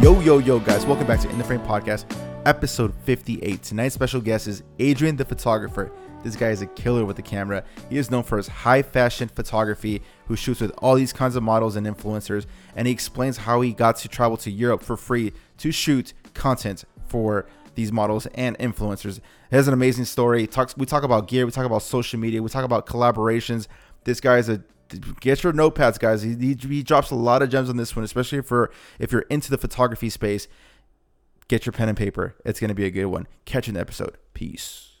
Yo, yo, yo, guys, welcome back to In the Frame Podcast, episode 58. Tonight's special guest is Adrian the photographer. This guy is a killer with the camera. He is known for his high fashion photography, who shoots with all these kinds of models and influencers, and he explains how he got to travel to Europe for free to shoot content for these models and influencers. He has an amazing story. Talks we talk about gear, we talk about social media, we talk about collaborations. This guy is a get your notepads, guys. He, he, he drops a lot of gems on this one, especially for if you're into the photography space. Get your pen and paper. It's gonna be a good one. Catch you in the episode. Peace.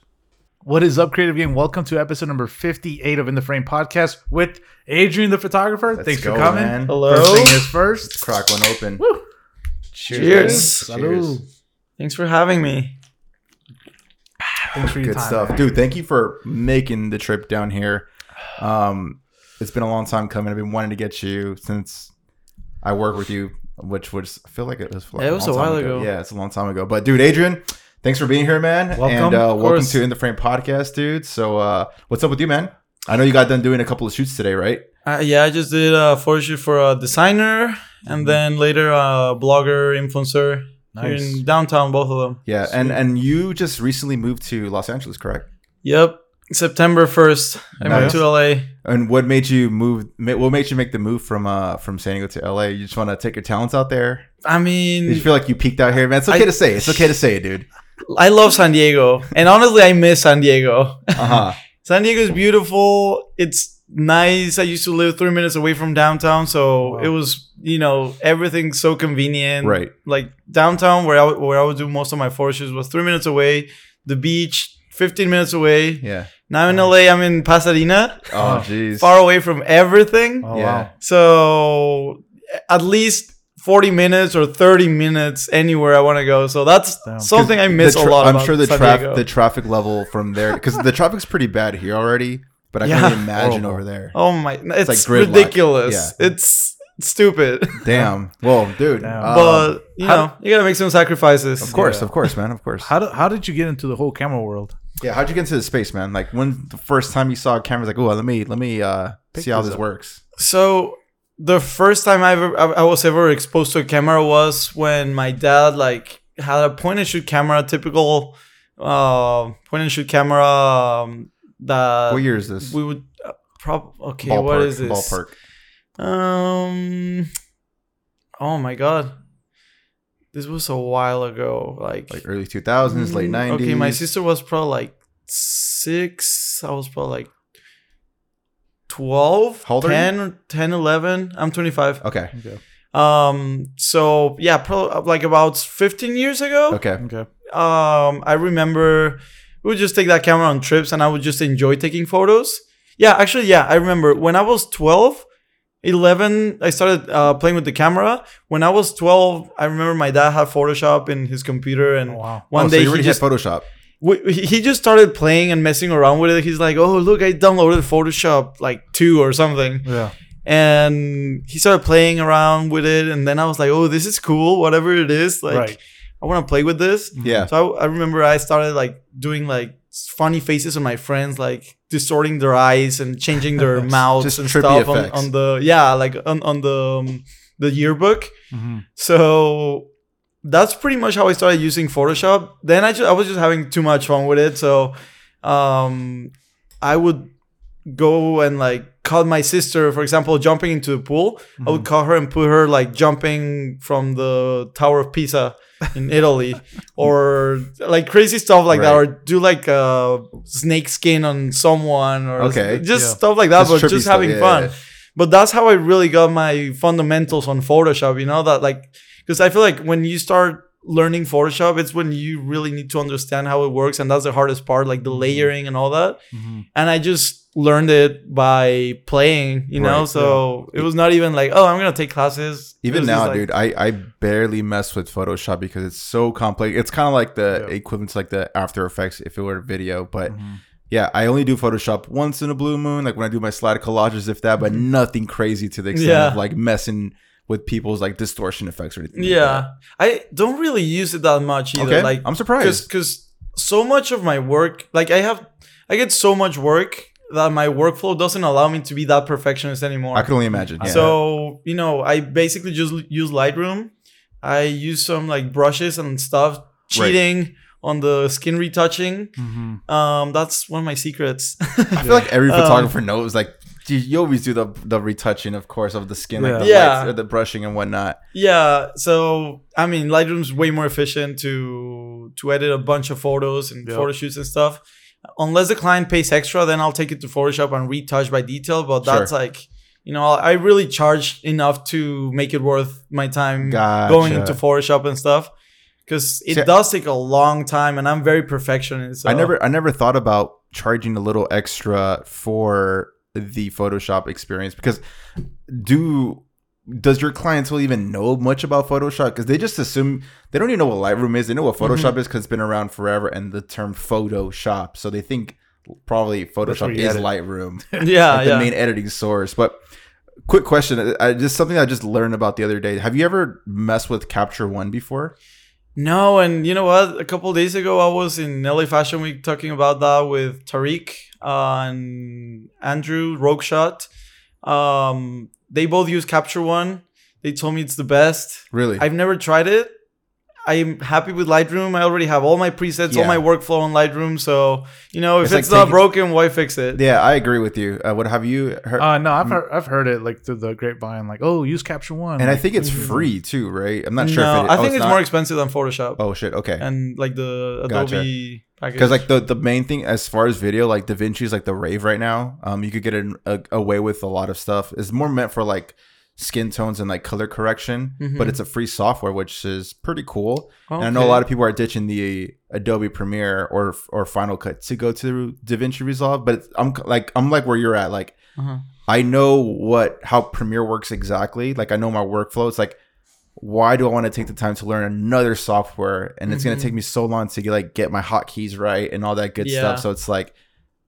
What is up, Creative Gang? Welcome to episode number 58 of In the Frame podcast with Adrian the photographer. Let's Thanks go, for coming. man. Hello. First thing is first. Crack one open. Woo. Cheers. Salud. Thanks for having me. Thanks for your Good time. stuff, dude. Thank you for making the trip down here. Um, it's been a long time coming. I've been wanting to get you since I work with you, which was I feel like it was. Like it was long a while ago. Yeah, it's a long time ago. But dude, Adrian, thanks for being here, man. Welcome, and uh, welcome to In the Frame podcast, dude. So, uh, what's up with you, man? I know you got done doing a couple of shoots today, right? Uh, yeah, I just did a photo shoot for a designer Mm-hmm. and then later a blogger, influencer here in downtown, both of them. Yeah, and and you just recently moved to Los Angeles, correct? Yep. September 1st, I moved to LA. And what made you move? What made you make the move from uh from San Diego to LA? You just want to take your talents out there? I mean, Did you feel like you peaked out here, man? It's okay I- to say. It's okay to say it, dude. I love San Diego. And honestly, I miss San Diego. Uh huh. San Diego is beautiful. It's nice. I used to live three minutes away from downtown, so Wow. it was you know everything's so convenient. Right. Like downtown, where I would- where I would do most of my shoots was three minutes away. The beach, fifteen minutes away. Yeah. Now in LA, I'm in Pasadena, Oh, jeez. far away from everything. Oh, Yeah. wow. So at least. 40 minutes or 30 minutes anywhere I want to go. So that's Damn. something I The miss tra- a lot. I'm about sure the San traffic the traffic level from there because the traffic's pretty bad here already. But I Yeah. can only imagine Horrible. over there. Oh my! It's like ridiculous. Yeah. It's stupid. Damn. Well, dude. Damn. um, but you how- know, you gotta make some sacrifices. of course, Yeah. of course, man, of course. How, do, how did you get into the whole camera world? Yeah. How'd you get into the space, man? Like when the first time you saw a camera, like, oh, let me let me uh see how this up. works. So the first time I ever I I was ever exposed to a camera was when my dad like had a point and shoot camera, typical uh, point and shoot camera. Um, that what year is this? we would uh, prob okay. ballpark. what is this? Ballpark. Um. Oh my god. This was a while ago. Like, Like early 2000s, late 90s. Mm, Okay, my sister was probably like six. I was probably like 12, How old 10, 10, 11. I'm 25. Okay. Okay. Um, so yeah, probably like about 15 years ago. Okay. Okay. Um, I remember we would just take that camera on trips and I would just enjoy taking photos. Yeah, actually, yeah, I remember when I was 12, 11, I started uh, playing with the camera. When I was 12, I remember my dad had Photoshop in his computer and Oh, wow. one oh, so day you he just had Photoshop. we- he just started playing and messing around with it. He's like, "Oh, look, I downloaded Photoshop like 2 or something." Yeah. And he started playing around with it and then I was like, "Oh, this is cool, whatever it is." Like right. I want to play with this. Yeah. So I, I remember I started like doing like funny faces on my friends, like distorting their eyes and changing their mouths Just and stuff on, on the yeah, like on, on the um, the yearbook. hmm So that's pretty much how I started using Photoshop. Then I just I was just having too much fun with it. So um I would go and like caught my sister, for example, jumping into the pool. I would call her and put her like jumping from the Tower of Pisa in Italy, or like crazy stuff like that, or do like uh, snake skin on someone, or Okay. just Yeah. stuff like that, but just having Yeah, fun. yeah. But that's how I really got my fundamentals on Photoshop. You know that like because I feel like when you start learning Photoshop, it's when you really need to understand how it works, and that's the hardest part, like the Mm-hmm. layering and all that hmm and I just learned it by playing, you know. Right, so it was not even like, oh, I'm gonna take classes. Even now, like- dude, I, I barely mess with Photoshop because it's so complex. It's kind of like the Yeah. equivalent to like the After Effects if it were video. But Mhm. yeah, I only do Photoshop once in a blue moon, like when I do my slide collages, if that, but nothing crazy to the extent Mm-hmm. Yeah. of like messing with people's like distortion effects or anything. like yeah, I don't really use it that much either. Okay. Like, I'm surprised. because so much of my work, like I have, I get so much work that my workflow doesn't allow me to be that perfectionist anymore. I can only imagine. Yeah. So you know, I basically just use Lightroom. I use some like brushes and stuff, cheating on the skin retouching. Mhm. Um, that's one of my secrets. I feel like every Um, photographer knows like you, you always do the the retouching, of course, of the skin, like the Yeah. lights or the brushing and whatnot. yeah, so I mean, Lightroom's way more efficient to to edit a bunch of photos and Yep. photo shoots and stuff. Unless the client pays extra, then I'll take it to Photoshop and retouch by detail. But that's like, you know, I really charge enough to make it worth my time Gotcha. going into Photoshop and stuff. Because it See, does take a long time, and I'm very perfectionist. So. I never I never thought about charging a little extra for the Photoshop experience because do does your clientele even know much about Photoshop? Because they just assume they don't even know what Lightroom is. They know what Mm-hmm. Photoshop is because it's been around forever, and the term Photoshop. So they think probably Photoshop is edit. Lightroom, yeah, like the main editing source. But quick question, I, just something I just learned about the other day. Have you ever messed with Capture One before? No, and you know what? A couple days ago, I was in LA Fashion Week talking about that with Tariq uh, and Andrew Rogueshot. Um, they both use Capture One. They told me it's the best. Really? I've never tried it. I'm happy with Lightroom. I already have all my presets, all my workflow on Lightroom. So you know, if It's like not taking- broken, why fix it? yeah, I agree with you. Uh, what have you heard? Uh, no, I've heard, I've heard it like through the grapevine, like, oh, use Capture One. and I think it's Mhm. free too, right? I'm not sure. no, if it, I oh, think it's, more expensive than Photoshop Oh shit. Okay. and like the Gotcha. Adobe package. Because like the the main thing as far as video, like DaVinci is like the rave right now. Um, you could get an, a, away with a lot of stuff. It's more meant for like skin tones and like color correction, Mhm. but it's a free software, which is pretty cool. And I know a lot of people are ditching the Adobe Premiere or or Final Cut to go to DaVinci Resolve. But I'm like I'm like where you're at. Like Uh-huh. I know what how Premiere works exactly. Like I know my workflow. It's like why do I want to take the time to learn another software and it's Mhm. gonna take me so long to get like get my hotkeys right and all that good Yeah. stuff. So it's like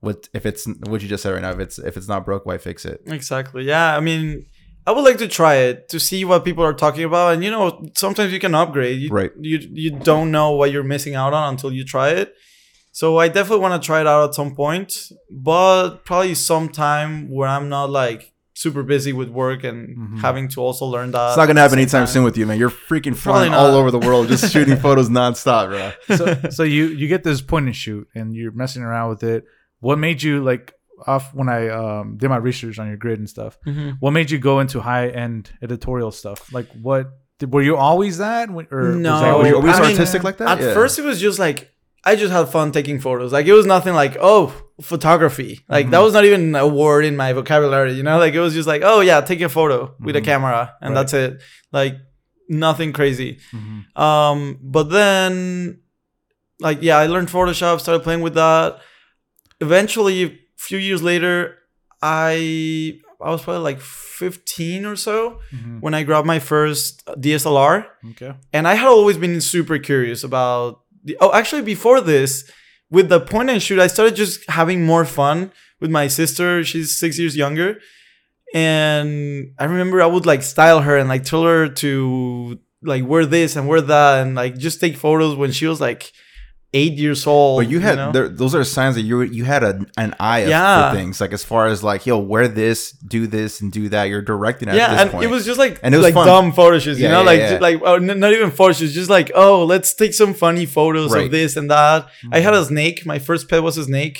what if it's what you just said right now, if it's if it's not broke, why fix it? Exactly. Yeah. I mean, I would like to try it to see what people are talking about, and you know, sometimes you can upgrade. You, Right. You you don't know what you're missing out on until you try it. So I definitely want to try it out at some point, but probably sometime where I'm not like super busy with work and Mhm. having to also learn that. It's not gonna happen anytime time. soon with you, man. You're freaking flying all over the world just shooting photos nonstop, bro. so, so you you get this point and shoot, and you're messing around with it. What made you like off when I um, did my research on your grid and stuff? Mhm. What made you go into high end editorial stuff? Like, what did, were you always that? When- Or was No. that- Were you always I mean, artistic like that? At Yeah. first, it was just like I just had fun taking photos. Like it was nothing like oh photography. Like Mm-hmm. that was not even a word in my vocabulary. You know, like it was just like oh yeah, take a photo with a Mhm. camera and Right. that's it. Like nothing crazy. Mhm. Um, but then like yeah, I learned Photoshop, started playing with that. Eventually, a few years later, I I was probably like 15 or so Mhm. when I grabbed my first DSLR Okay. and I had always been super curious about the. Oh, actually, before this, with the point and shoot, I started just having more fun with my sister. She's six years younger, and I remember I would like style her and like tell her to like wear this and wear that and like just take photos when she was like eight years old. But you had know? there, those are signs that you you had a, an eye of- Yeah. for things like as far as like yo wear this, do this, and do that. You're directing at yeah, this and point. it was just like And it was like fun. dumb photo shoots, you know, yeah, like yeah. like oh, n- not even photo shoots, just like oh, let's take some funny photos Right. of this and that. I Mm-hmm. had a snake. My first pet was a snake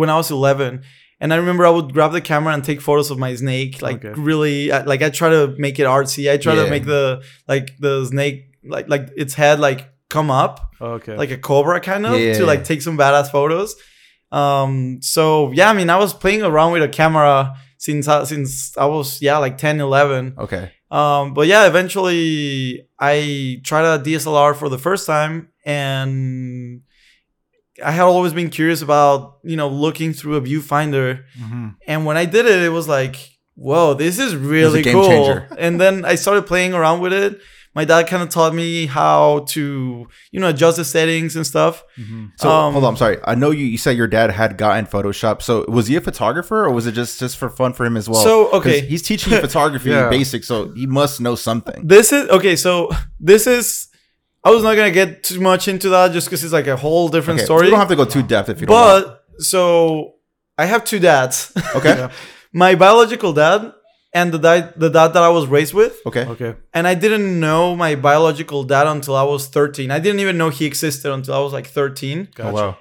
when I was eleven, and I remember I would grab the camera and take photos of my snake, like Okay. really, like I try to make it artsy. I try Yeah. to make the like the snake like like its head like come up Okay. like a cobra kind of Yeah. to like take some badass photos. Um, so yeah, I mean, I was playing around with a camera since I, since I was yeah like 10, 11. okay. Um, but yeah, eventually I tried a DSLR for the first time, and I had always been curious about you know looking through a viewfinder, Mhm. and when I did it, it was like, whoa, this is really cool. changer. And then I started playing around with it. My dad kind of taught me how to you know adjust the settings and stuff. Mhm. So Um, hold on, I'm sorry. I know you, you said your dad had gotten Photoshop. So was he a photographer or was it just just for fun for him as well? So okay. he's teaching you photography Yeah. basic, so he must know something. This is okay. So this is. I was not gonna get too much into that just because it's like a whole different Okay, so story. we don't have to go too depth if you don't. want. but so I have two dads. okay, Yeah. my biological dad and the dad the dad that I was raised with. Okay. Okay. And I didn't know my biological dad until I was 13. I didn't even know he existed until I was like 13. Gotcha. Oh wow.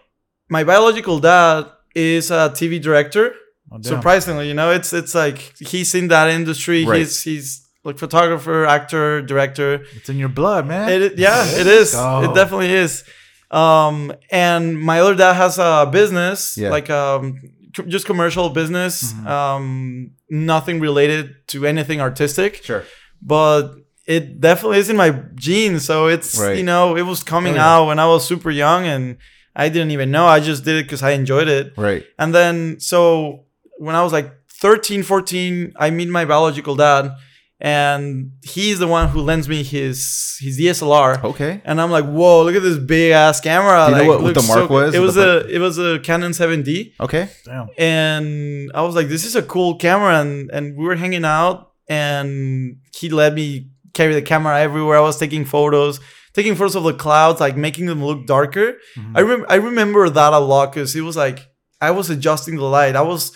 My biological dad is a TV director. Oh. Surprisingly, you know, it's it's like he's in that industry. Right. He's he's like photographer, actor, director. It's in your blood, man. It, it- yeah, it is. go. It definitely is. Um, and my other dad has a business, Yeah. like um, co- just commercial business. Mhm. Um, nothing related to anything artistic, Sure. but it definitely is in my genes. So it's Right. you know, it was coming Oh, yeah. out when I was super young, and I didn't even know. I just did it because I enjoyed it. Right. And then, so when I was like 13, 14, I meet my biological dad, and he's the one who lends me his his DSLR. Okay. And I'm like, whoa, look at this big ass camera. Do you know what- what the mark so- was? It was a it was a Canon 7D, Okay. Damn. and I was like, this is a cool camera, and and we were hanging out, and he let me carry the camera everywhere. I was taking photos, taking photos of the clouds, like making them look darker. Mhm. I rem- I remember that a lot because it was like I was adjusting the light. I was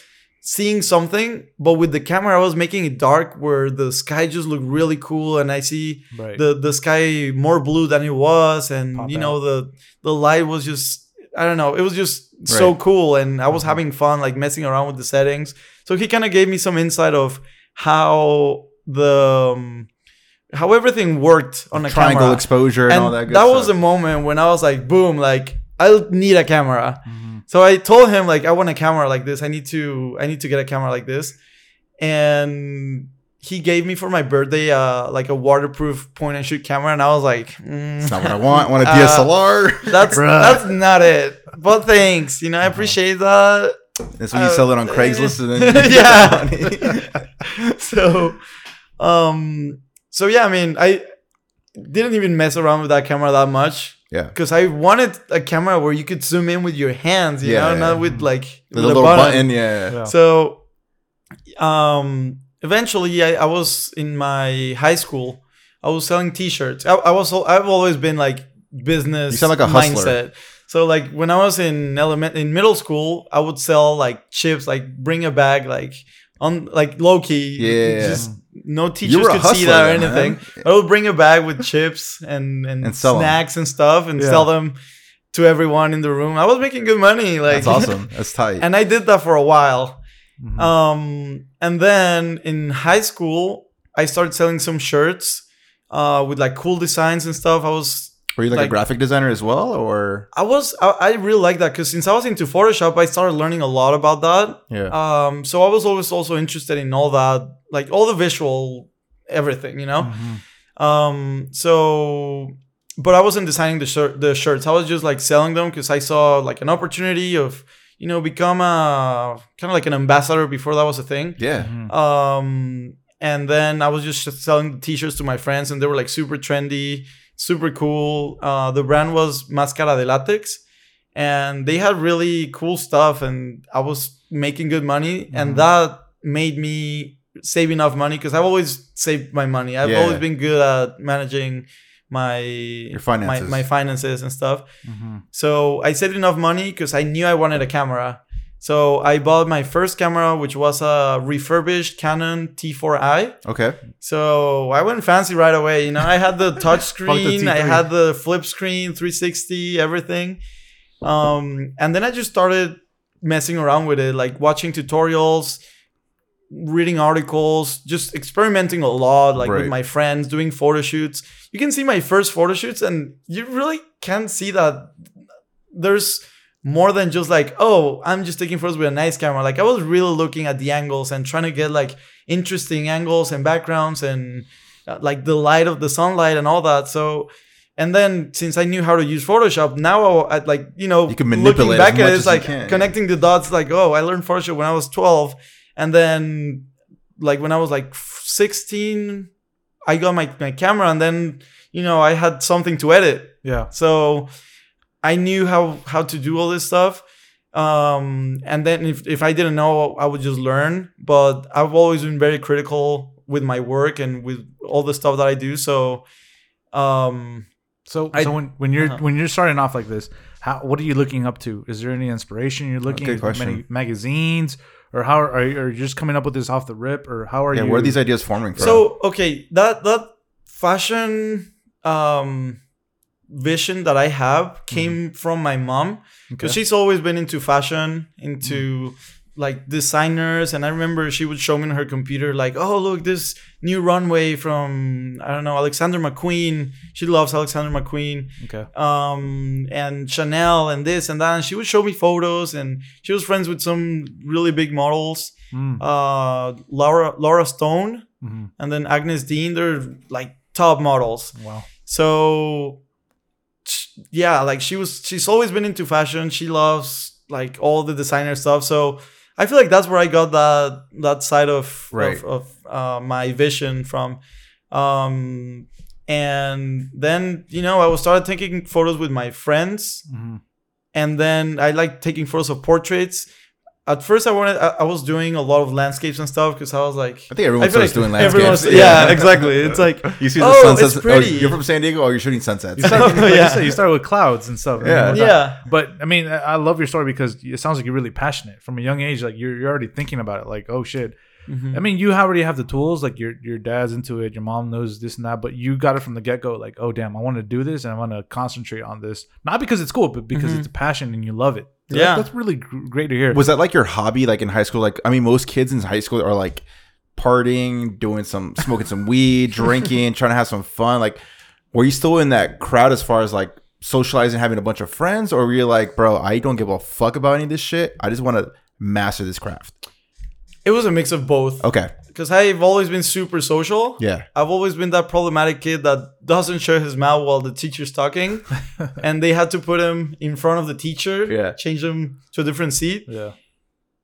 seeing something, but with the camera, I was making it dark where the sky just looked really cool, and I see right. the the sky more blue than it was, and Pop you know the the light was just I don't know, it was just so cool, and I was Mhm. having fun like messing around with the settings. So he kind of gave me some insight of how the um, how everything worked on a Triangle camera. exposure and, and all that good that stuff. was the moment when I was like, boom, like I need a camera. Mhm. So I told him like I want a camera like this. I need to I need to get a camera like this. And he gave me for my birthday uh like a waterproof point and shoot camera and I was like mm, It's not what I want. I want a Uh, DSLR. that's Bruh. that's not it. But thanks. You know, I Uh-huh. appreciate that. That's when you uh, sell it on Craigslist and then Yeah. money. so um so yeah, I mean I didn't even mess around with that camera that much. Yeah. Because I wanted a camera where you could zoom in with your hands, you Yeah. know, not with like The with a little button. yeah. Yeah. So, um, eventually, I, I was in my high school. I was selling T-shirts. I, I was I've always been like business. You sound like a hustler. mindset. So like when I was in element in middle school, I would sell like chips, like bring a bag, like on like low key. Yeah. Just no teachers could see that or man. anything. I would bring a bag with chips and and, And snacks and stuff and Yeah. sell them to everyone in the room. I was making good money. Like That's awesome. That's tight. and I did that for a while. Mhm. Um, and then in high school, I started selling some shirts uh, with like cool designs and stuff. I was, Were you like, a graphic designer as well, or I was, I, I really like that because since I was into Photoshop, I started learning a lot about that. yeah? Um, so I was always also interested in all that, like all the visual, everything, you know. Mhm. Um, so, but I wasn't designing the shirt, the shirts. I was just like selling them because I saw like an opportunity of, you know, become a kind of like an ambassador before that was a thing. yeah. Mhm. Um, and then I was just selling the t-shirts to my friends, and they were like super trendy, super cool. Uh, the brand was Mascara de Latex, and they had really cool stuff, and I was making good money, Mhm. and that made me save enough money because I've always saved my money. I've Yeah. always been good at managing my Your finances. my, my finances and stuff. Mhm. So I saved enough money because I knew I wanted a camera. So I bought my first camera, which was a refurbished Canon T4i. Okay. So I went fancy right away. You know, I had the touch screen, I T3. had the flip screen, 360, everything. Um, and then I just started messing around with it, like watching tutorials, reading articles, just experimenting a lot, like Right. with my friends, doing photo shoots. You can see my first photo shoots, and you really can't see that there's more than just like, oh, I'm just taking photos with a nice camera. Like I was really looking at the angles and trying to get like interesting angles and backgrounds and uh, like the light of the sunlight and all that. So, and then since I knew how to use Photoshop, now I, I like you know You can looking manipulate back as at it, it's like can, yeah. connecting the dots. Like oh, I learned Photoshop when I was 12, and then like when I was like 16, I got my my camera, and then you know I had something to edit. Yeah. So I knew how how to do all this stuff. Um, and then if, if I didn't know, I would just learn. But I've always been very critical with my work and with all the stuff that I do. So, um, So, I- so when, when you're Uh-huh. when you're starting off like this, how what are you looking up to? Is there any inspiration you're looking Good at many magazines or how are, are you are you just coming up with this off the rip or how are Yeah, you where are these ideas forming from? So okay, that that fashion um vision that I have came from my mom. Because Okay. she's always been into fashion, into like designers, and I remember she would show me on her computer like, oh look, this new runway from I don't know Alexander McQueen. She loves Alexander McQueen. Okay. Um and Chanel and this and that. And she would show me photos. And she was friends with some really big models. Mm, uh Lara Lara Stone mhm. and then Agyness Deyn. They're like top models. Wow. So sh- yeah like she was she's always been into fashion she loves like all the designer stuff so I feel like that's where I got that that side of Right. of, of uh, my vision from um and then you know I was started taking photos with my friends Mhm. and then I like taking photos of portraits. At first, I wanted I, I was doing a lot of landscapes and stuff because I was like, I think everyone I feel starts doing like everyone's- landscapes. Yeah, exactly. It's like You see the Oh, sunsets. it's pretty. Oh, you're from San Diego. or you're shooting sunsets. You start, like Yeah. you, said, you start with clouds and stuff. Yeah. whatnot. yeah, But I mean, I I love your story because it sounds like you're really passionate from a young age. Like you're, you're already thinking about it. Like, oh shit. Mm-hmm. I mean, you already have the tools. Like your your dad's into it. Your mom knows this and that. But you got it from the get go. Like, oh damn, I want to do this and I want to concentrate on this. Not because it's cool, but because Mhm. it's a passion and you love it. So Yeah. that- that's really great to hear. Was that like your hobby, like in high school? Like, I mean, most kids in high school are like partying, doing some, smoking some weed, drinking, trying to have some fun. Like, were you still in that crowd as far as like socializing, having a bunch of friends, or were you like, bro, I don't give a fuck about any of this shit. I just want to master this craft. It was a mix of both. Okay. Because I've always been super social. Yeah. I've always been that problematic kid that doesn't shut his mouth while the teacher's talking, and they had to put him in front of the teacher. Yeah. change him to a different seat, yeah.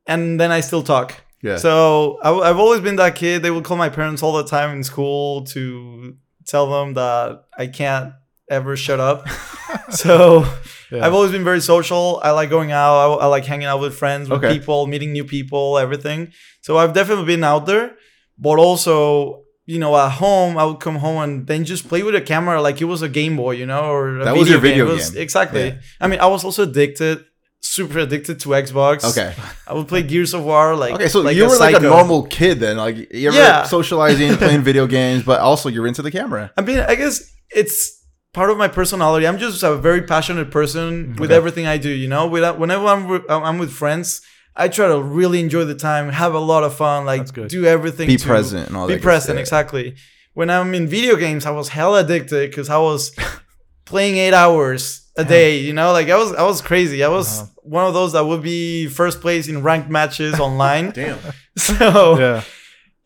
and then I still talk. Yeah. So I, have always been that kid. They would call my parents all the time in school to tell them that I can't ever shut up. so Yeah. I've always been very social. I like going out. I, I like hanging out with friends, with Okay. people, meeting new people, everything. So I've definitely been out there, but also. You know, at home, I would come home and then just play with a camera like it was a Game Boy, you know, or a That was your video was- game. Exactly. Yeah. I mean, I was also addicted, super addicted to Xbox. Okay. I would play Gears of War like Okay. So like you were like a normal kid then. Like, you're Yeah. socializing, playing video games, but also you're into the camera. I mean, I guess it's part of my personality. I'm just a very passionate person with everything I do. You know, with whenever I'm with, I'm with friends, I try to really enjoy the time, have a lot of fun, like That's good. do everything. Be to present and all Be that good present, shit. exactly. When I'm in video games, I was hell addicted because I was playing eight hours a day. You know, like I was I was crazy. I was Uh-huh. one of those that would be first place in ranked matches online. Damn. So Yeah.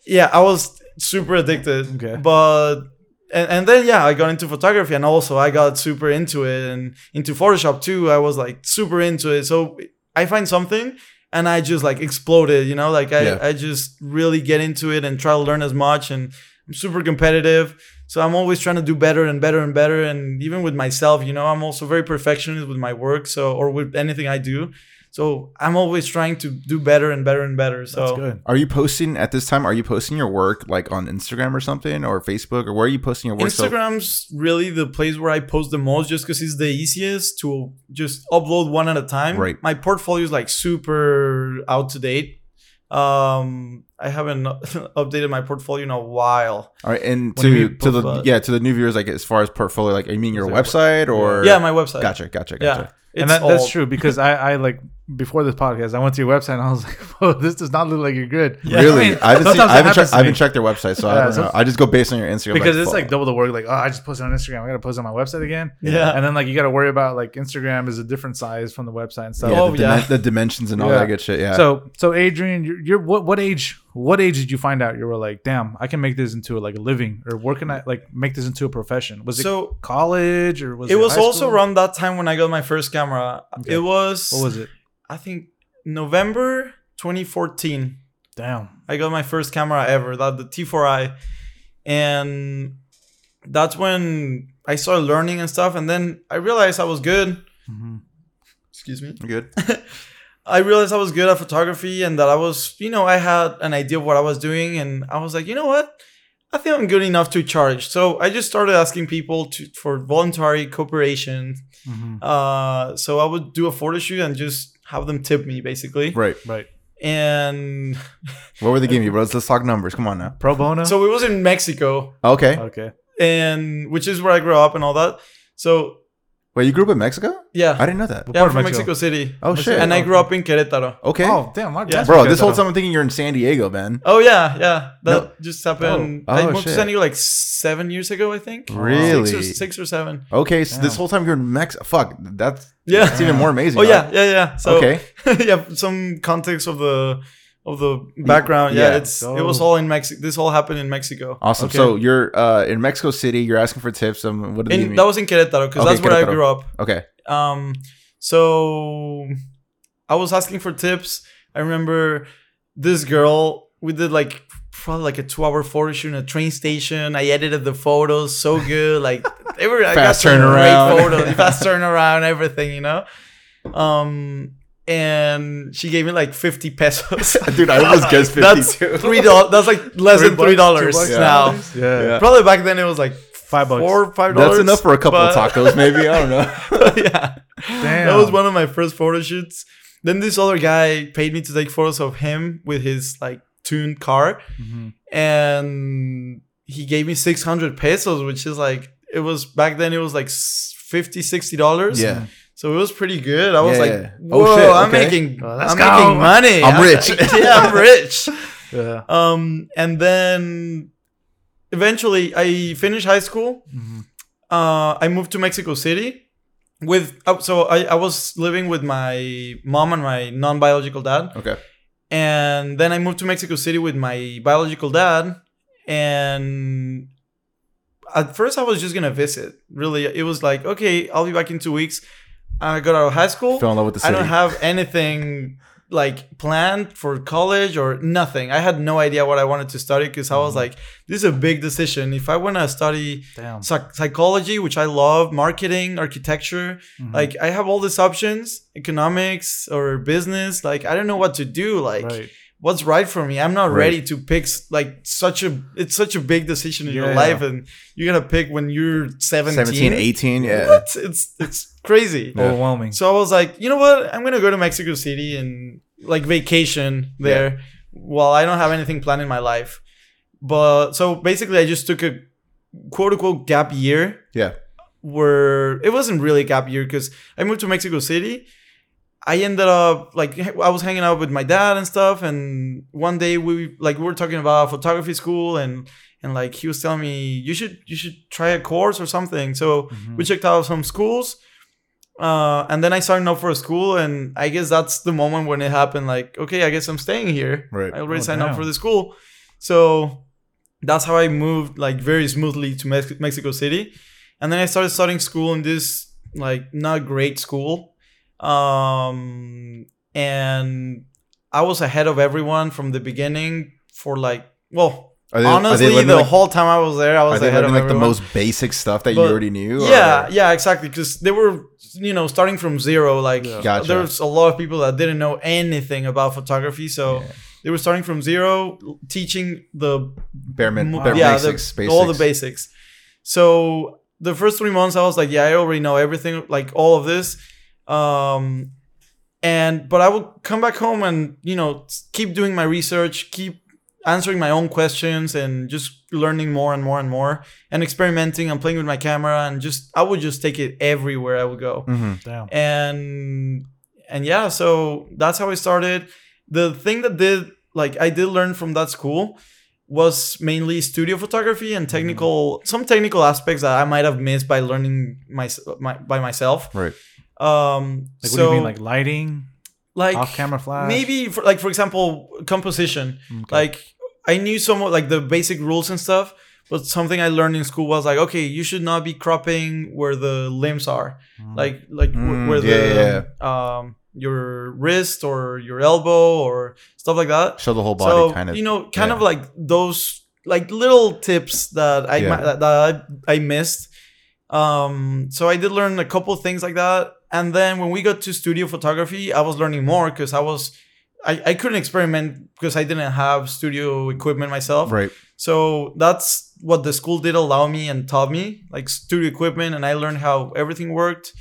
yeah, I was super addicted. Okay. But and, and then yeah, I got into photography and also I got super into it and into Photoshop too. I was like super into it. So I find something and I just like exploded, you know, like I, Yeah. I just really get into it and try to learn as much and I'm super competitive. So I'm always trying to do better and better and better. And even with myself, you know, I'm also very perfectionist with my work. So or with anything I do. So I'm always trying to do better and better and better. So That's good. Are you posting at this time? Are you posting your work like on Instagram or something or Facebook or where are you posting your work? So- Instagram's really the place where I post the most just because it's the easiest to just upload one at a time. Right. My portfolio is like super out to date. Um, I haven't updated my portfolio in a while. all right, and What do you to to the both, yeah to the new viewers, like as far as portfolio, like you mean your website or yeah, my website. Gotcha, gotcha, Yeah, gotcha. it's and that, that's true because I, I like before this podcast, I went to your website and I was like, "Oh, this does not look like you're good." Really, I, haven't seen, I haven't, happens checked, I haven't checked their website, so I don't know. I just go based on your Instagram because like, it's like double the work. Like, oh, I just posted on Instagram. I got to post on my website again. Yeah. And then like you got to worry about like Instagram is a different size from the website and stuff. yeah, Oh, the, yeah. the dimensions and all Yeah. that good shit. Yeah. So so Adrian, you're, you're what what age what age did you find out you were like, damn, I can make this into like a living or where can I like make this into a profession? Was it So college or was it? it was high also around that time when I got my first camera. Okay. It was, What was it? I think November 2014. Damn. I got my first camera ever, that the T4i, and that's when I started learning and stuff. And then I realized I was good. Mhm. Excuse me. good. I realized I was good at photography and that I was, you know, I had an idea of what I was doing, and I was like, you know what, I think I'm good enough to charge. So I just started asking people to for voluntary cooperation. Mhm. Uh, so I would do a photo shoot and just have them tip me basically. Right. Right. And What were they giving you, bro? Let's, let's talk numbers. Come on now. Pro bono. so it was in Mexico, Okay. okay. and which is where I grew up and all that. So Wait, you grew up in Mexico? Yeah, I didn't know that. Yeah, I'm from Mexico? Mexico City. Oh shit. And I grew up in Querétaro. Okay. Oh damn! My Yeah. Bro, this whole time I'm thinking you're in San Diego, man. Oh yeah, yeah. That No. just happened. Oh. I Oh, moved shit. to San Diego like seven years ago, I think. Really? Six or, six or seven. Okay, so this whole time you're in Mexico. Fuck, that's Yeah. that's even more amazing. Oh huh? yeah, yeah, yeah. So okay. yeah, some context of the of the background. Yeah, Yeah. it's it was all in Mexico. This all happened in Mexico. Awesome. Okay. So you're uh, in Mexico City. You're asking for tips. Um, what did you mean? that was in Querétaro because Okay, that's where I grew up. okay. Um, so I was asking for tips. I remember this girl. We did like probably like a two-hour photo shoot in a train station. I edited the photos so good. Like they were I got Fast turnaround. Great photos, fast turnaround, everything. You know. Um, and she gave me like fifty pesos. Dude, I almost guessed 50 That's three dollars. That's like less Three than three dollars now. nowadays? Yeah. Yeah. Probably back then it was like Five bucks. four, five dollars. That's enough for a couple of tacos, maybe. I don't know. yeah. Damn. That was one of my first photo shoots. Then this other guy paid me to take photos of him with his like tuned car, Mhm. and he gave me 600 pesos, which is like it was back then. It was like s- 50 60 dollars. Yeah. So it was pretty good. I was Yeah, like, yeah. whoa, Oh, shit, I'm okay. making, Oh, I'm go. making money. I'm rich. yeah, I'm rich. Yeah. Um, and then eventually I finished high school. Mhm. Uh, I moved to Mexico City with uh, so I, I was living with my mom and my non-biological dad Okay. and then I moved to Mexico City with my biological dad and at first I was just gonna visit really it was like okay I'll be back in two weeks I got out of high school Fell in love with the I don't have anything like planned for college or nothing. I had no idea what I wanted to study because I was Mm-hmm. like, this is a big decision. If I want to study psych- psychology, which I love, marketing, architecture, Mhm. like I have all these options, economics or business. Like I don't know what to do. Like right. What's right for me. I'm not Right. ready to pick like such a. It's such a big decision in your Yeah. life, and you're gonna pick when you're 17. 17, 18. Yeah. What? It's it's crazy. Yeah. Overwhelming. So I was like, you know what? I'm gonna go to Mexico City and like vacation there while I don't have anything planned in my life. But so basically, I just took a quote unquote gap year Yeah. where it wasn't really a gap year because I moved to Mexico City. I ended up like I was hanging out with my dad and stuff, and one day we like we were talking about photography school and and like he was telling me you should you should try a course or something. So Mhm. we checked out some schools uh, and then i signed up for a school and i guess that's the moment when it happened like okay i guess i'm staying here Right. i already Oh, signed up for the school so that's how i moved like very smoothly to Mex- mexico city and then i started studying school in this like not great school um and i was ahead of everyone from the beginning for like well Are they- honestly the like- whole time i was there i was ahead of learning like the most basic stuff that you already knew? or- yeah, yeah, exactly. Because they were, you know, starting from zero. Like Yeah. Gotcha. there's a lot of people that didn't know anything about photography, so Yeah. they were starting from zero, teaching the Bare, min- mo- bare yeah, basics, the, basics. all the basics. So the first three months, I was like, yeah, I already know everything, like all of this. Um, and but I would come back home and you know keep doing my research, keep answering my own questions, and just learning more and more and more, and experimenting and playing with my camera, and just I would just take it everywhere I would go Mhm. Damn. and and yeah so that's how i started the thing that did like i did learn from that school was mainly studio photography and technical some technical aspects that i might have missed by learning my, my by myself Right. Um Like, so what do you mean? Like lighting, like off-camera flash? maybe for, like for example composition Okay. like I knew somewhat like the basic rules and stuff, but something I learned in school was like, okay, you should not be cropping where the limbs are, Mm. like like Mm, where yeah, the um your wrist or your elbow or stuff like that. Show the whole body so kind of. you know, kind yeah. of like those like little tips that I Yeah. that, that I, I missed. Um, so I did learn a couple things like that, and then when we got to studio photography, I was learning more because I was I, I couldn't experiment because I didn't have studio equipment myself. Right. So that's what the school did allow me and taught me, like studio equipment, and I learned how everything worked.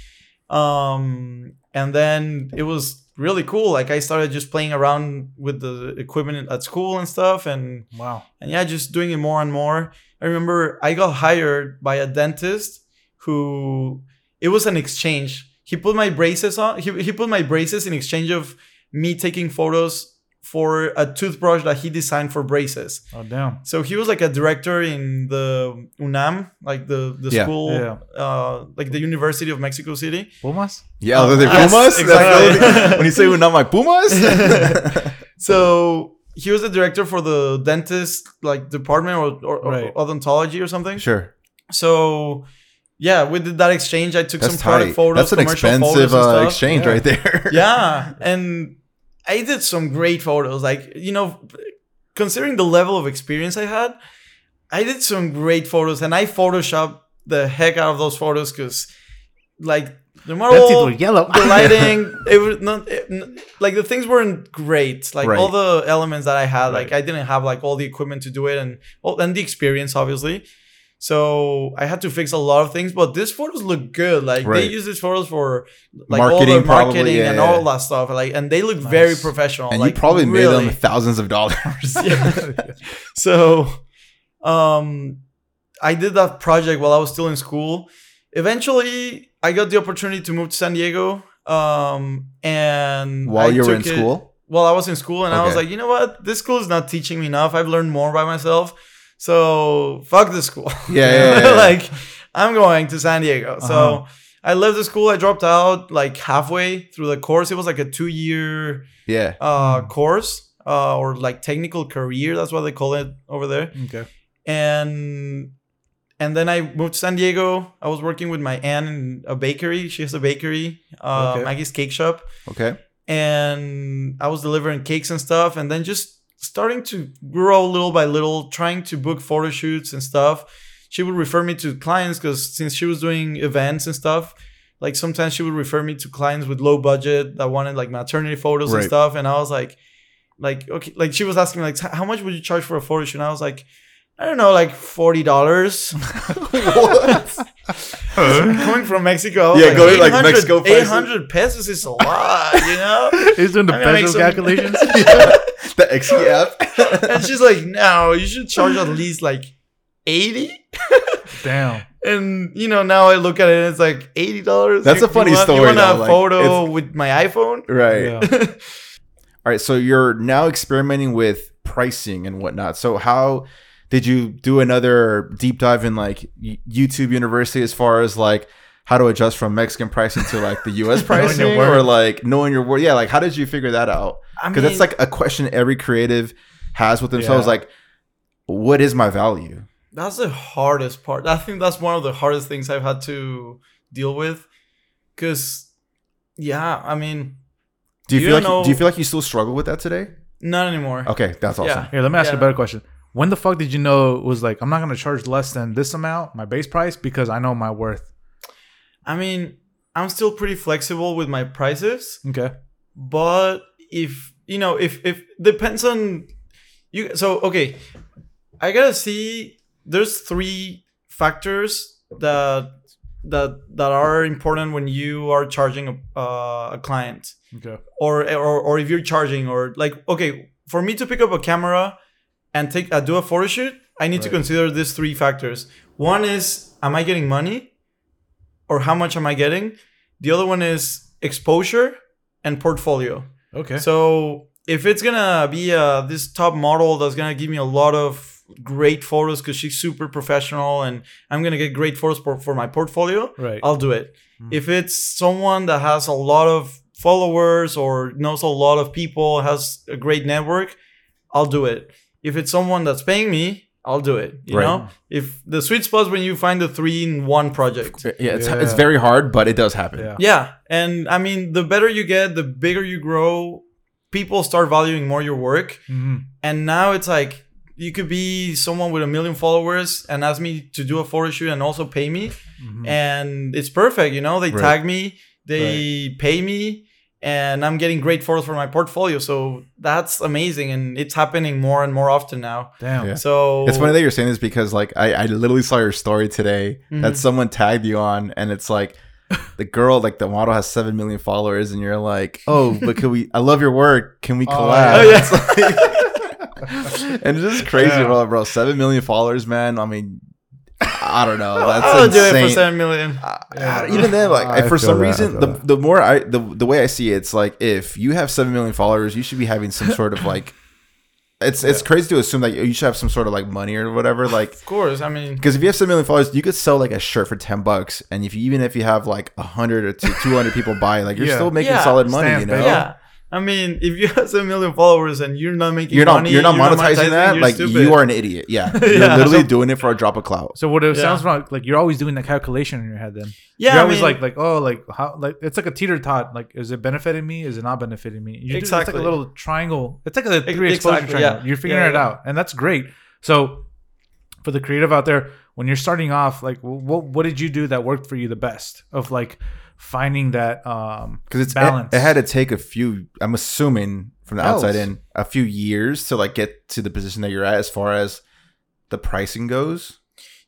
Um, and then it was really cool. Like I started just playing around with the equipment at school and stuff, and Wow. and yeah, just doing it more and more. I remember I got hired by a dentist who it was an exchange. He put my braces on. He, he put my braces in exchange of me taking photos for a toothbrush that he designed for braces. Oh damn. So he was like a director in the UNAM, like the the Yeah. school, Yeah. uh, like the University of Mexico City. Pumas? Yeah, are they Pumas? exactly. That's- when you say we're not my Pumas? So he was the director for the dentist like department or, or, or odontology or something. sure. So yeah, we did that exchange. I took That's some product tight. photos. That's an commercial photos expensive and uh, stuff. exchange Yeah. right there. yeah, and I did some great photos. Like you know, considering the level of experience I had, I did some great photos, and I photoshopped the heck out of those photos because, like, the Them model, were yellow. the lighting, it was not it, like the things weren't great. Like Right. all the elements that I had, like Right. I didn't have like all the equipment to do it, and well, and the experience obviously. So I had to fix a lot of things, but these photos look good. Like they use these photos for like all Marketing, the probably, marketing yeah, and yeah. all that stuff. Like and they look very professional. and like, you probably made them thousands of dollars. So, um, I did that project while I was still in school. Eventually, I got the opportunity to move to San Diego. Um, and While I you were in it- school? While I was in school, and I was like, you know what, this school is not teaching me enough. I've learned more by myself. So fuck the school. Yeah, yeah, yeah, yeah. like I'm going to San Diego. So Uh-huh. I left the school. I dropped out like halfway through the course. It was like a two year Yeah. uh, course uh, or like technical career. That's what they call it over there. Okay. And and then I moved to San Diego. I was working with my aunt in a bakery. She has a bakery, uh, Okay. Maggie's Cake Shop, Okay. and I was delivering cakes and stuff. And then just starting to grow little by little, trying to book photo shoots and stuff. She would refer me to clients because since she was doing events and stuff, like sometimes she would refer me to clients with low budget that wanted like maternity photos and stuff. And I was like, like okay, like she was asking me like, how much would you charge for a photo shoot? And I was like, I don't know, like forty dollars. what? Coming from Mexico, Yeah, going, like, 800 Mexico 800 pesos is a lot, you know. He's doing the peso calculations. The XE and she's like, no, you should charge at least like 80. Damn. And you know, now I look at it and it's like eighty dollars. That's a funny story, You want though, a like, photo with my iPhone? Right. Yeah. All right. So you're now experimenting with pricing and whatnot. So how did you do another deep dive in like YouTube University as far as like how to adjust from Mexican pricing to like the US Knowing pricing worth. or like knowing your word? Yeah. Like how did you figure that out? I Because that's like a question every creative has with themselves. Yeah. Like, what is my value? that's the hardest part. I think that's one of the hardest things I've had to deal with. Cause yeah, I mean, Do you, You feel like don't you, do you feel like you still struggle with that today? not anymore. Okay, that's awesome. Yeah. Here, let me ask you a better question. When the fuck did you know it was like I'm not gonna charge less than this amount, my base price, because I know my worth? I mean, I'm still pretty flexible with my prices. Okay. but if you know if if depends on you so okay i gotta see there's three factors that that that are important when you are charging a, uh, a client Okay. or, or or if you're charging or like okay for me to pick up a camera and take uh, do a photo shoot i need to consider these three factors one is am i getting money or how much am i getting the other one is exposure and portfolio Okay. so if it's gonna be uh, this top model that's gonna give me a lot of great photos because she's super professional and i'm gonna get great photos for, for my portfolio right. I'll do it. Mhm. If it's someone that has a lot of followers or knows a lot of people, has a great network, I'll do it. If it's someone that's paying me, I'll do it. You Right. know, if the sweet spot is when you find the three in one project. Yeah, it's, Yeah. it's very hard, but it does happen. yeah. Yeah, and I mean, the better you get, the bigger you grow. People start valuing more your work, hmm and now it's like you could be someone with a million followers and ask me to do a photo shoot and also pay me hmm and it's perfect you know they Right. tag me they pay me and I'm getting great photos for my portfolio. So that's amazing, and it's happening more and more often now. Damn. Yeah. So It's funny that you're saying this because like I, I literally saw your story today Mhm. that someone tagged you on and it's like the girl like the model has seven million followers and you're like oh but can we I love your work can we Oh, collab yeah. It's like- and it's just crazy Yeah. bro bro seven million followers man I mean I don't know that's I'll do it for seven million. uh, Yeah. even then, like I for some that, reason, the that. the more I the the way I see it, it's like if you have seven million followers, you should be having some sort of like. It's it's crazy to assume that you should have some sort of like money or whatever, like Of course, I mean, because if you have seven million followers, you could sell like a shirt for ten bucks, and if you even if you have like a hundred or two hundred people buy, like you're Yeah. still making Yeah. solid money, Stamp, you know. yeah. I mean, if you have seven million followers and you're not making You're not money, you're not monetizing, that. Like stupid. you are an idiot. Yeah, you're Yeah. literally So- doing it for a drop of clout. So what it Yeah. sounds like, like you're always doing the calculation in your head. Then Yeah, you're I always mean, like, like oh, like how, like it's like a teeter tot. Like, is it benefiting me? Is it not benefiting me? You do- it's Exactly. like a little triangle. It's like a Ex- three exposure exactly, triangle. yeah. You're figuring Yeah, it yeah. out, and that's great. So for the creative out there, when you're starting off, like, what what did you do that worked for you the best? Of like finding that um because it's balance. It, it had to take a few. I'm assuming from the outside in a few years to like get to the position that you're at as far as the pricing goes.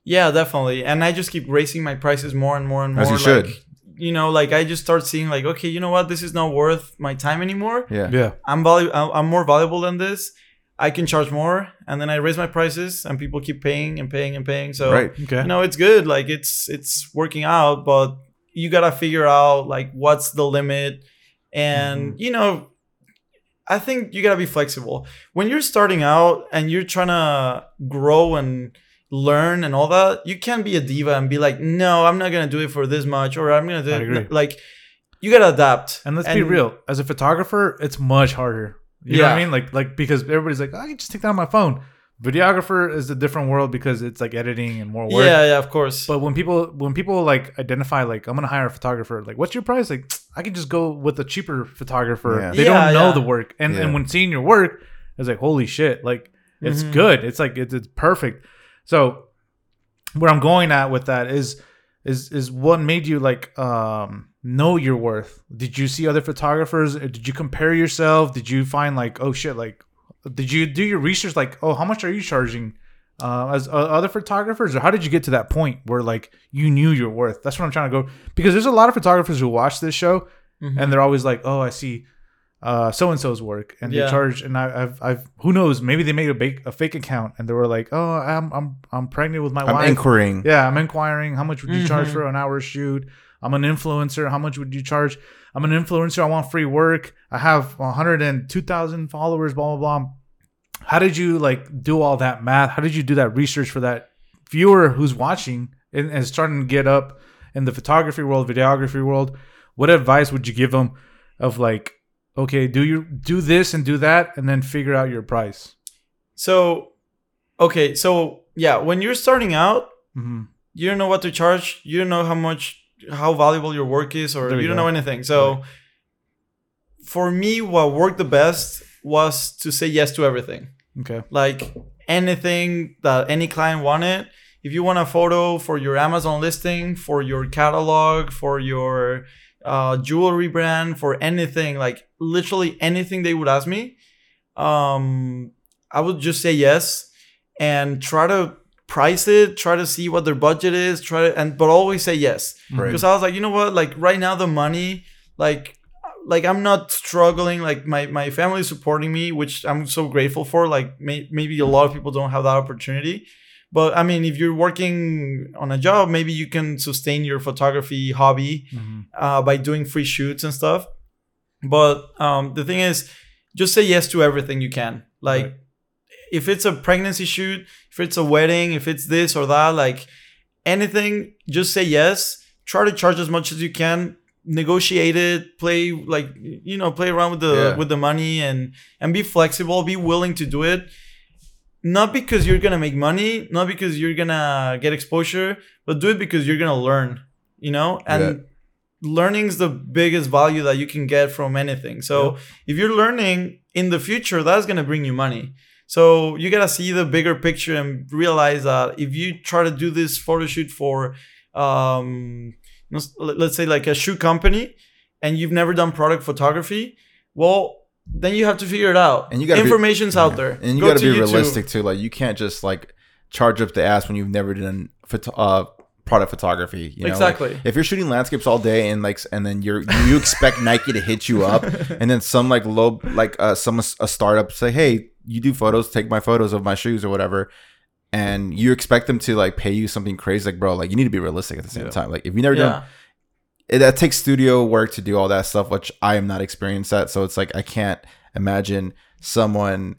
Yeah, definitely. And I just keep raising my prices more and more and more. As you like, should. You know, like I just start seeing like, okay, you know what? This is not worth my time anymore. Yeah. yeah. I'm valu- I'm I'm more valuable than this. I can charge more, and then I raise my prices, and people keep paying and paying and paying. So Right. Okay. you know, it's good. Like it's it's working out, but you gotta figure out like what's the limit, and Mm-hmm. you know, I think you gotta be flexible when you're starting out and you're trying to grow and learn and all that. You can't be a diva and be like, no, I'm not gonna do it for this much, or I'm gonna do I it agree. like. You gotta adapt. And let's be real. As a photographer, it's much harder. You know what I mean? Like like because everybody's like, I can just take that on my phone. Videographer is a different world because it's like editing and more work. Yeah, yeah, of course. But when people when people like identify like I'm gonna hire a photographer, like what's your price? Like I can just go with a cheaper photographer. Yeah. They Yeah, don't know yeah. the work, and Yeah. and when seeing your work, it's like holy shit, like it's Mhm. good. It's like it's, it's perfect. So where I'm going at with that is is is what made you like um know your worth. Did you see other photographers? Did you compare yourself? Did you find like oh shit like did you do your research like oh how much are you charging uh, as uh, other photographers or how did you get to that point where like you knew your worth that's what i'm trying to go because there's a lot of photographers who watch this show Mhm. and they're always like oh i see uh so and so's work and they charge and I, i've i've who knows maybe they made a, bake, a fake account and they were like oh i'm i'm i'm pregnant with my I'm wife inquiring. yeah, I'm inquiring. How much would you charge Mhm. for an hour shoot? I'm an influencer. How much would you charge? I'm an influencer. I want free work. I have 102,000 followers. Blah blah blah. How did you like do all that math? How did you do that research for that viewer who's watching and, and starting to get up in the photography world, videography world? What advice would you give them of like, okay, do you do this and do that, and then figure out your price? So, okay, so yeah, when you're starting out, hmm you don't know what to charge. You don't know how much, how valuable your work is, or There you don't go. know anything. So, for me, what worked the best was to say yes to everything. Okay. Like anything that any client wanted. If you want a photo for your Amazon listing, for your catalog, for your uh, jewelry brand, for anything, like literally anything they would ask me, um, I would just say yes and try to price it, try to see what their budget is, try to, and but always say yes Right. because I was like, you know what, like right now the money, like like I'm not struggling. Like my my family is supporting me, which I'm so grateful for. Like may, maybe a lot of people don't have that opportunity. But I mean, if you're working on a job, maybe you can sustain your photography hobby hmm uh, by doing free shoots and stuff. But um, the thing is, just say yes to everything you can. Like, Right. If it's a pregnancy shoot, if it's a wedding, if it's this or that, like anything, just say yes. Try to charge as much as you can. Negotiate it. Play like you know, play around with the Yeah. with the money and and be flexible. Be willing to do it. Not because you're gonna make money, not because you're gonna get exposure, but do it because you're gonna learn. You know, and Yeah. learning's the biggest value that you can get from anything. So if you're learning in the future, that's gonna bring you money. So you gotta see the bigger picture and realize that if you try to do this photo shoot for, um, let's say like a shoe company, and you've never done product photography, well, then you have to figure it out. And you gotta be- information's out there, and you Go got to be YouTube. realistic too. Like you can't just like charge up the ass when you've never done photo- uh, product photography. You know? Like, Exactly. if you're shooting landscapes all day and like, and then you're you expect Nike to hit you up, and then some like low like uh some a startup say, hey, you do photos, take my photos of my shoes or whatever. And you expect them to like pay you something crazy, like bro, like you need to be realistic at the same Yeah. time. Like if you never Yeah. done it, that takes studio work to do all that stuff, which I am not experienced at. So it's like I can't imagine someone.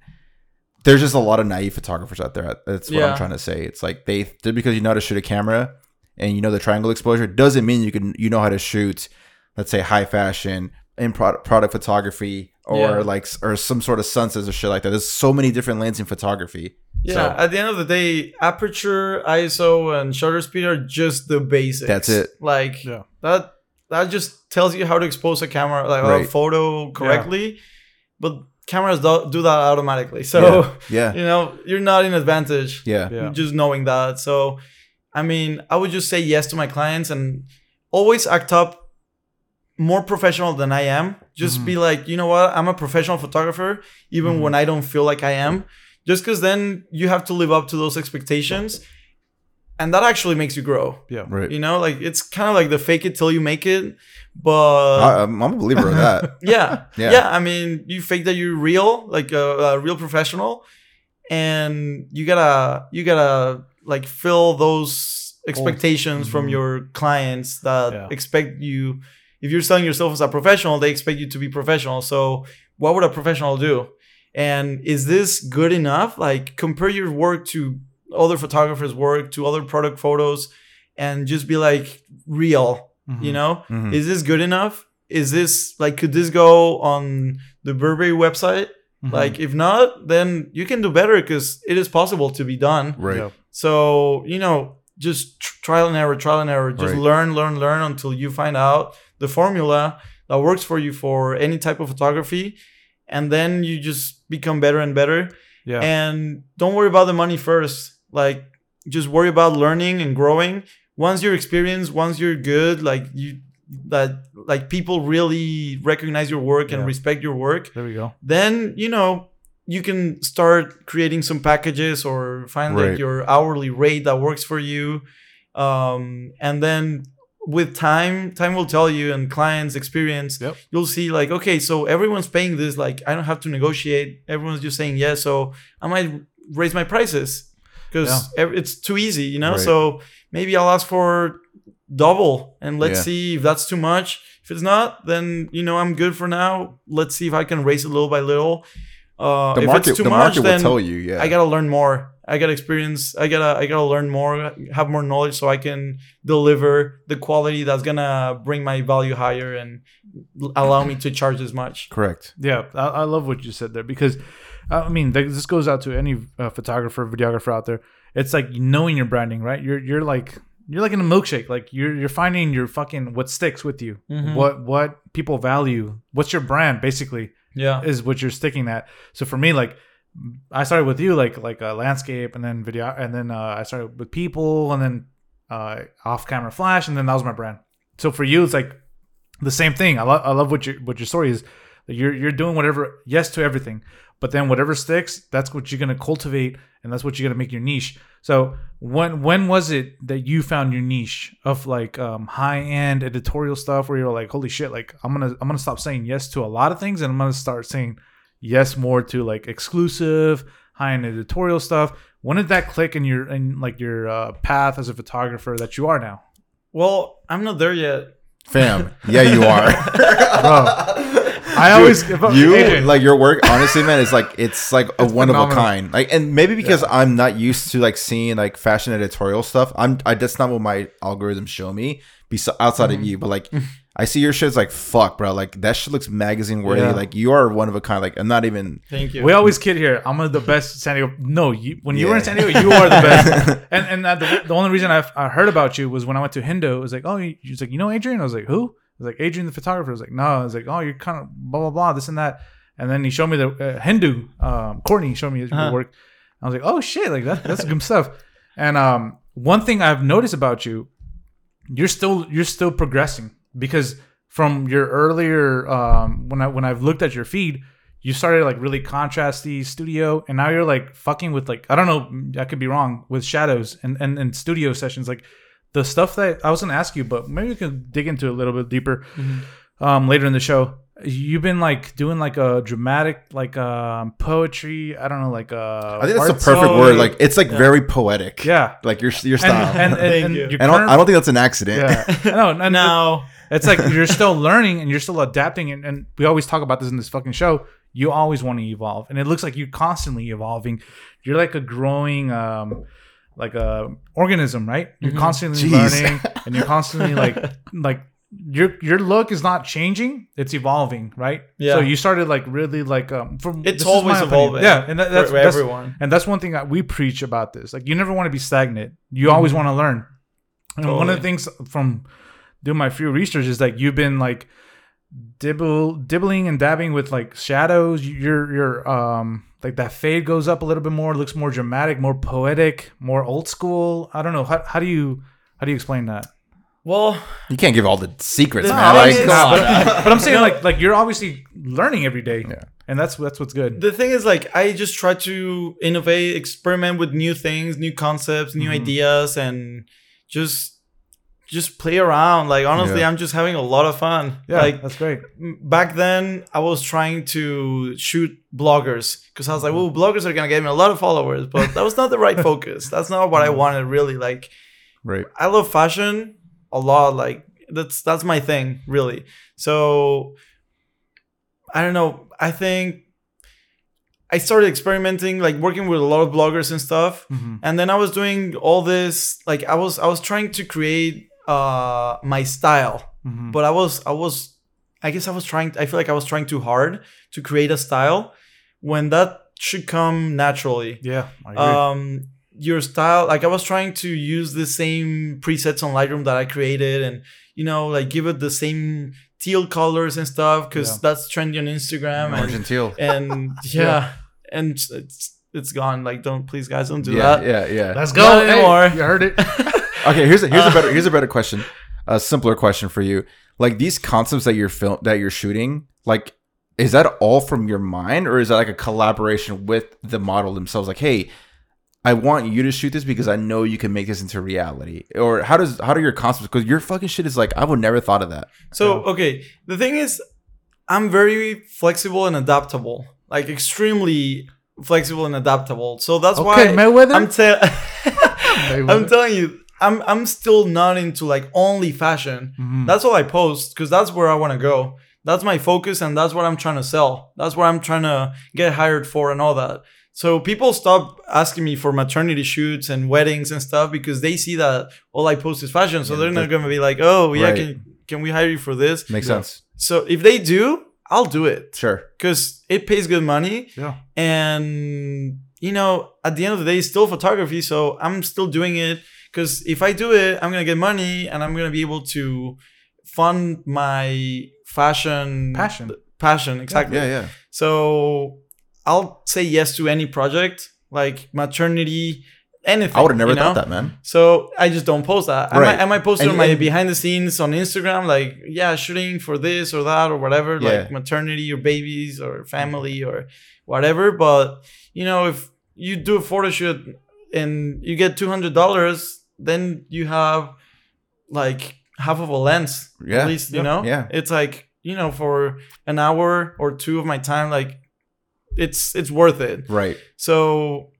There's just a lot of naive photographers out there. Uh, that's what Yeah. I'm trying to say. It's like they just because you know how to shoot a camera and you know the triangle exposure doesn't mean you can you know how to shoot, let's say high fashion in product product photography or Yeah. like or some sort of sunsets or shit like that. There's so many different lanes in photography. Yeah, So- at the end of the day, aperture, ISO, and shutter speed are just the basics. That's it. Like Yeah. that that just tells you how to expose a camera, like a photo correctly. But cameras do, do that automatically. So Yeah. you know you're not in advantage. Yeah. Yeah. Just knowing that. So I mean, I would just say yes to my clients and always act up more professional than I am. Just Mhm. be like, you know what? I'm a professional photographer, even Mhm. when I don't feel like I am. Just because then you have to live up to those expectations. And that actually makes you grow. Yeah. Right. You know, like it's kind of like the fake it till you make it. But I, I'm I'm a believer of that. yeah. Yeah. yeah. I mean, you fake that you're real, like a, a real professional, and you gotta you gotta like fill those expectations from Mhm. your clients that Yeah. expect you. If you're selling yourself as a professional, they expect you to be professional. So, what would a professional do? And is this good enough? Like, compare your work to other photographers' work, to other product photos, and just be like real. Mm-hmm. You know, Mhm. is this good enough? Is this like could this go on the Burberry website? Mhm. Like if not, then you can do better because it is possible to be done. Right. Yeah. So you know, just tr- trial and error, trial and error. Just Right. learn, learn, learn until you find out the formula that works for you for any type of photography, and then you just become better and better. Yeah. And don't worry about the money first. Like just worry about learning and growing. Once you're experienced, once you're good, like you that like people really recognize your work and Yeah. respect your work, there we go. then you know you can start creating some packages or find Right. like your hourly rate that works for you. Um, and then with time, time will tell you and clients experience, Yep. you'll see like, okay, so everyone's paying this, like I don't have to negotiate. Everyone's just saying yes. So I might raise my prices because it's too easy, you know? Right. So maybe I'll ask for double and let's Yeah. see if that's too much. If it's not, then you know I'm good for now. Let's see if I can raise it little by little. Uh, The if market, it's too the much, market will then tell you. Yeah. I gotta learn more. I gotta experience. I gotta I gotta learn more, have more knowledge, so I can deliver the quality that's gonna bring my value higher and allow me to charge as much. Correct. Yeah, I, I love what you said there because, I mean, this goes out to any uh, photographer, videographer out there. It's like knowing your branding, right? You're you're like you're like in a milkshake. Like you're you're finding your fucking what sticks with you, Mhm. what what people value, what's your brand, basically Yeah. is what you're sticking at. So for me, like I started with you, like like a landscape, and then video, and then uh, I started with people, and then uh, off camera flash, and then that was my brand. So for you, it's like the same thing. I love I love what your what your story is. You're you're doing whatever yes to everything, but then whatever sticks, that's what you're gonna cultivate, and that's what you're gonna make your niche. So when when was it that you found your niche of like um, high end editorial stuff where you're like, holy shit, like I'm gonna I'm gonna stop saying yes to a lot of things, and I'm gonna start saying yes more to like exclusive high end editorial stuff. When did that click in your in like your uh, path as a photographer that you are now? Well, I'm not there yet. Fam. Yeah, you are. I always if I- you Adrian, like your work honestly man is like it's like a It's one of a kind like and maybe because i'm not used to like seeing like fashion editorial stuff i'm I, that's not what my algorithms show me bes- outside Mm-hmm. of you but like i see your shit's like fuck bro like that shit looks magazine worthy Yeah. like you are one of a kind like i'm not even Thank you. we always kid here. I'm the best San Diego. No, you when you were in San Diego, you are the best. and and uh, the, the only reason I've, I heard about you was when I went to Hindo. It was like, oh, you- he's like, you know Adrian? I was like, who? Was like, Adrian the photographer. Was like, no. I was like, oh, you're kind of blah blah blah, this and that. And then he showed me the uh, Hindu. Um, Courtney showed me his Uh-huh. work. I was like, oh shit, like that, that's good stuff. And um, one thing I've noticed about you, you're still you're still progressing because from your earlier um when I when I've looked at your feed, you started like really contrasty studio, and now you're like fucking with like I don't know, I could be wrong with shadows and and, and studio sessions like the stuff that I was gonna ask you, but maybe we can dig into it a little bit deeper um later in the show. You've been like doing like a dramatic like um poetry. I don't know like uh I think that's the perfect song. word. Like it's like very poetic. yeah. Like your your style. and, and, Thank and you. And I don't, current- I don't think that's an accident. yeah. No, no, no. No. It's like you're still learning and you're still adapting, and, and we always talk about this in this fucking show. You always want to evolve, and it looks like you're constantly evolving. You're like a growing, um, like a organism, right? You're constantly Jeez. learning, and you're constantly like, like your your look is not changing; it's evolving, right? Yeah. So you started like really like um from It's this is my always opinion. evolving Yeah, and that, that's, for that's everyone. and that's one thing that we preach about this. Like you never want to be stagnant. You always want to learn. And one of the things from doing my few research is like you've been like dibble dibbling and dabbing with like shadows. Your your um like that fade goes up a little bit more, looks more dramatic, more poetic, more old school. I don't know. How, how do you how do you explain that? Well, You can't give all the secrets, The man. Like, is- but, but I'm saying like like you're obviously learning every day. Yeah. And that's that's what's good. the thing is, like, I just try to innovate, experiment with new things, new concepts, new Mhm. ideas, and just just play around. Like, honestly, Yeah. I'm just having a lot of fun. Yeah, Like, that's great. back then I was trying to shoot bloggers because I was like, well, bloggers are gonna get me a lot of followers, but that was not the right focus. That's not what I wanted really. Like, Right. I love fashion a lot. Like, that's that's my thing, really. So I don't know. I think I started experimenting, like working with a lot of bloggers and stuff Mhm. and then i was doing all this like i was i was trying to create uh my style Mhm. but i was i was i guess i was trying i feel like i was trying too hard to create a style when that should come naturally Yeah, I agree. um your style like i was trying to use the same presets on lightroom that i created and you know like give it the same teal colors and stuff because Yeah. that's trendy on instagram Orange and, and teal. and yeah, and it's it's gone like don't please guys don't do Yeah, that yeah, yeah. Let's Not go Hey, anymore. you heard it. Okay, here's a here's Uh, a better here's a better question, a simpler question for you. Like these concepts that you're film that you're shooting, like is that all from your mind, or is that like a collaboration with the model themselves? Like, hey, I want you to shoot this because I know you can make this into reality. Or how does how do your concepts? Because your fucking shit is like I would never thought of that. So okay, the thing is, I'm very flexible and adaptable, like extremely flexible and adaptable. So that's Okay, why Mayweather. I'm te- I'm telling you, I'm I'm still not into like only fashion. Mhm. That's all I post because that's where I want to go. That's my focus, and that's what I'm trying to sell. That's what I'm trying to get hired for, and all that. So people stop asking me for maternity shoots and weddings and stuff because they see that all I post is fashion. So Yeah, they're not going to be like, "Oh, yeah, Right. can can we hire you for this?" Makes Yeah. sense. So if they do, I'll do it Sure. because it pays good money, yeah. and you know, at the end of the day, it's still photography. So I'm still doing it because if I do it, I'm gonna get money, and I'm gonna be able to fund my fashion Passion. Passion, exactly. Yeah, yeah. So I'll say yes to any project like maternity, anything. I would have never you know? thought that, man. So I just don't post that. I, Right. might, I might post it on my and- behind the scenes on Instagram, like yeah, shooting for this or that or whatever, Yeah. like maternity or babies or family or whatever. But you know, if you do a photo shoot and you get two hundred dollars, then you have like half of a lens Yeah. at least. You Yeah. know, Yeah. it's like you know for an hour or two of my time, like it's it's worth it. Right. So,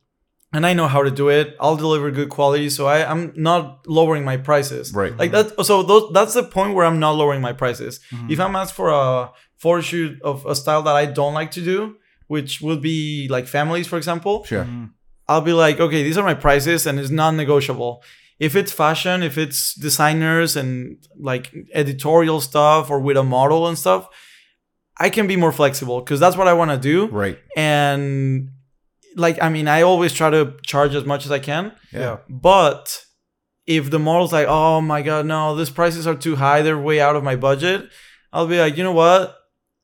and I know how to do it. I'll deliver good quality. So I, I'm not lowering my prices. Right. Like that. So those, that's the point where I'm not lowering my prices. Mhm. If I'm asked for a photo shoot of a style that I don't like to do, which would be like families, for example, Sure. Mhm. I'll be like, okay, these are my prices and it's non-negotiable. If it's fashion, if it's designers and like editorial stuff or with a model and stuff, I can be more flexible because that's what I want to do. Right. and like i mean i always try to charge as much as i can. Yeah. but if the model's like oh my god no these prices are too high they're way out of my budget i'll be like you know what?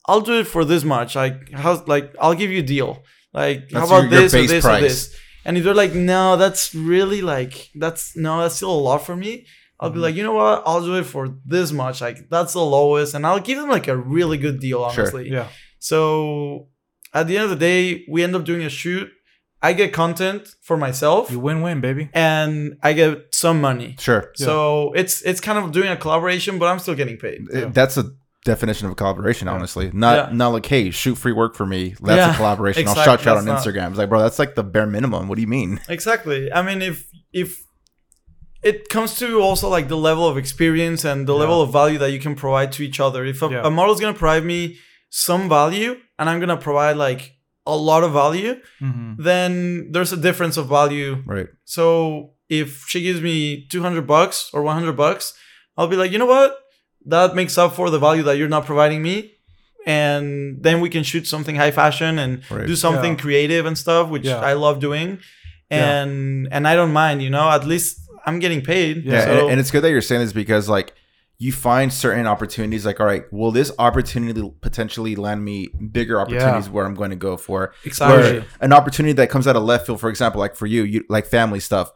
I'll do it for this much. Like how like i'll give you a deal. Like That's how about your- your this or base this or this and if they're like no that's really like that's no that's still a lot for me I'll be Mhm. like, you know what? I'll do it for this much. Like that's the lowest, and I'll give them like a really good deal, Sure. honestly. Yeah. So at the end of the day, we end up doing a shoot. I get content for myself, You win win, baby. and I get some money. Sure. So it's it's kind of doing a collaboration, but I'm still getting paid. Yeah. That's a definition of a collaboration, honestly. Not Yeah. not like, hey, shoot free work for me. That's Yeah, a collaboration. I'll exactly. shout you out on That's not- Instagram. It's like, bro, that's like the bare minimum. What do you mean? Exactly. I mean, if if it comes to also like the level of experience and the level of value that you can provide to each other. If a, Yeah. a model is gonna provide me some value and I'm gonna provide like a lot of value, Mm-hmm. then there's a difference of value. Right. So if she gives me 200 bucks or 100 bucks, I'll be like, you know what? That makes up for the value that you're not providing me. And then we can shoot something high fashion and Right. do something Yeah. creative and stuff, which Yeah. I love doing. Yeah. And and I don't mind, you know, at least I'm getting paid. Yeah, So, and, and it's good that you're saying this because like you find certain opportunities like all right will this opportunity potentially land me bigger opportunities where i'm going to go for exactly. where an opportunity that comes out of left field for example like for you you like family stuff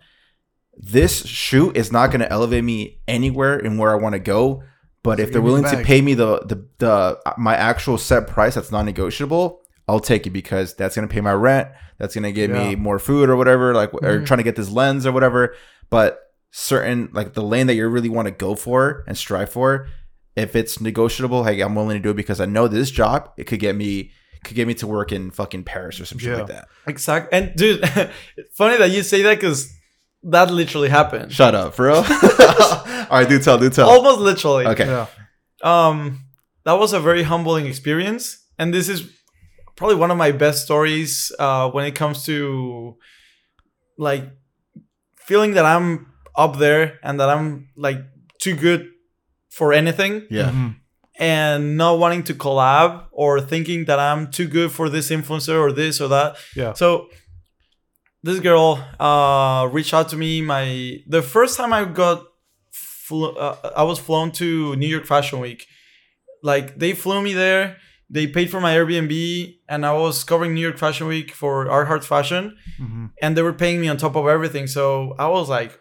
this shoot is not going to elevate me anywhere in where i want to go but if they're willing to pay me the, the the my actual set price that's non-negotiable i'll take it because that's going to pay my rent that's going to give Yeah. me more food or whatever like or Mhm. trying to get this lens or whatever but certain like the lane that you really want to go for and strive for if it's negotiable hey i'm willing to do it because i know this job it could get me could get me to work in fucking paris or some shit Yeah. like that Exactly. And dude, funny that you say that because that literally happened. shut up for real all right do tell do tell Almost literally. okay Yeah. um that was a very humbling experience and this is probably one of my best stories uh when it comes to like feeling that i'm up there and that i'm like too good for anything yeah Mhm. and not wanting to collab or thinking that i'm too good for this influencer or this or that Yeah. so this girl uh reached out to me. My the first time i got fl- uh, i was flown to new york fashion week. Like they flew me there. They paid for my airbnb and i was covering new york fashion week for art hearts fashion. Mhm. and they were paying me on top of everything. So i was like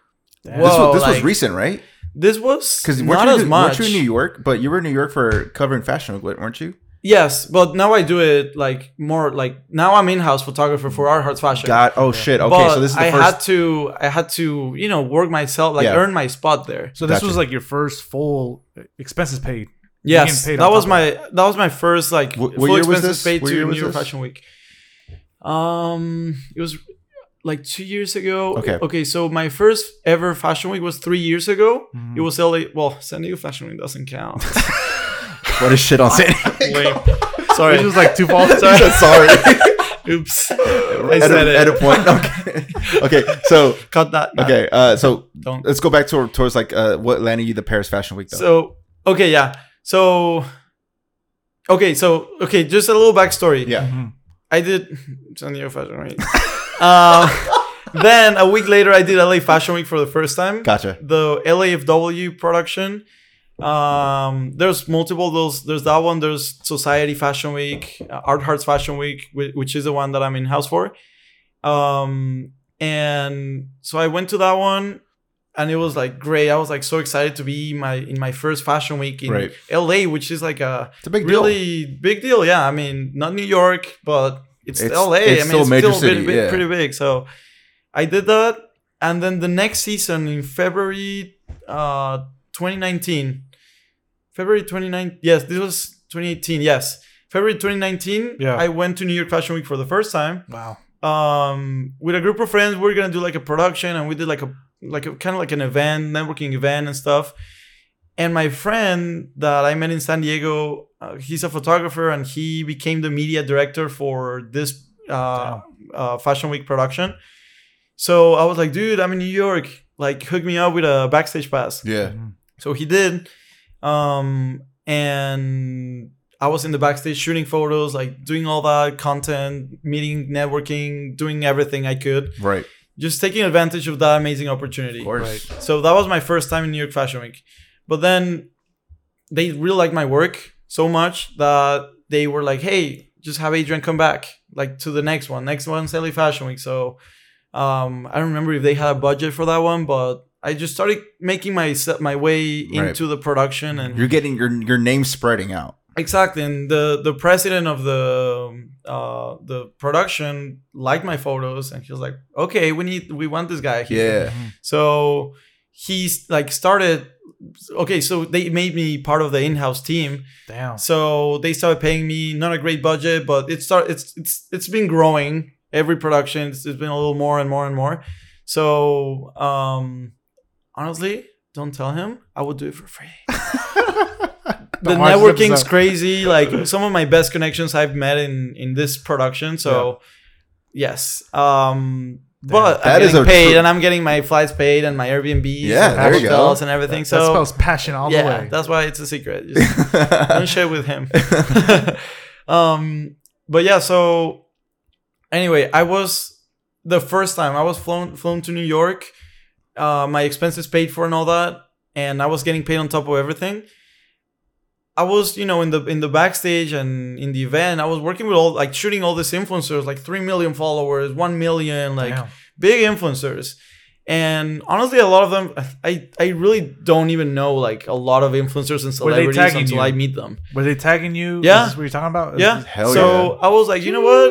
Damn. this, was, Whoa, this was recent right? this was because not weren't, as you- much weren't you in new york but you were in new york for covering fashion week weren't you yes but now i do it like more like now i'm in-house photographer for art hearts fashion god oh shit okay but so this is the I first had to I had to you know work myself like Yeah. earn my spot there. So this Gotcha. was like your first full expenses paid. Yes, paid that was top my that was my first like Wh- what full year was expenses this? paid What to New York? Fashion Week. Um, it was like two years ago. Okay. Okay, so my first ever Fashion Week was three years ago. Mhm. It was LA. Well, San Diego Fashion Week doesn't count. what is shit on San Wait, It sorry. was like two false. Sorry. sorry. Oops, I edit, said it. edit point. Okay. okay. So Cut that. Nah, okay. Uh, so don't. let's go back to towards like uh, what landed you the Paris Fashion Week though. So okay, yeah. So okay, so okay, just a little backstory. yeah. Mhm. I did San Diego Fashion Week. uh, then a week later, I did LA Fashion Week for the first time. Gotcha. The LAFW production. Um, there's multiple. Those there's that one. There's Society Fashion Week, uh, Art Hearts Fashion Week, whi- which is the one that I'm in house for. Um, and so I went to that one, and it was like great. I was like so excited to be my in my first fashion week in Right. LA, which is like a It's a big deal. really big deal. Yeah, I mean, not New York, but it's, It's- LA. it's I mean, still it's major still city, bit- yeah. pretty big. So I did that, and then the next season in February, uh, 2019, February 29. Yes, this was 2018. Yes, February 2019. Yeah. I went to New York Fashion Week for the first time. Wow. Um, with a group of friends, we are gonna do like a production, and we did like a like a kind of like an event, networking event and stuff. And my friend that I met in San Diego, uh, he's a photographer, and he became the media director for this uh, uh, Fashion Week production. So I was like, dude, I'm in New York. Like, hook me up with a backstage pass. Yeah. Mhm. So he did. Um, and I was in the backstage shooting photos, like doing all that content, meeting, networking, doing everything I could, Right. just taking advantage of that amazing opportunity. Of course. Right. So that was my first time in New York Fashion Week. But then they really liked my work so much that they were like, hey, just have Adrian come back, like to the next one. Next one's LA Fashion Week. So um, I don't remember if they had a budget for that one, but I just started making my my way Right. into the production and You're getting your your name spreading out. Exactly, and the the president of the uh the production liked my photos, and he was like, "Okay, we need we want this guy here." Yeah. So he's like started. Okay, so they made me part of the in-house team. Damn. So they started paying me not a great budget, but it start it's it's it's been growing every production. It's, it's been a little more and more and more. So um honestly, don't tell him. I would do it for free the Don't watch this networking's crazy. Like some of my best connections I've met in in this production. So yes, um, but That I'm getting a paid, true- and I'm getting my flights paid and my Airbnbs, Yeah, and there you go. hotels and everything. that So spells passion all the way. that's why it's a secret. Just don't share with him. um, but yeah, so anyway, I was the first time I was flown flown to New York. Uh, my expenses paid for and all that, and I was getting paid on top of everything. I was, you know, in the in the backstage and in the event, I was working with all like shooting all these influencers, like three million followers, one million, like Damn. big influencers and honestly a lot of them i i really don't even know like a lot of influencers and celebrities until you? i meet them Were they tagging you? Yeah. Is this what you're talking about? yeah Hell so i was like you know what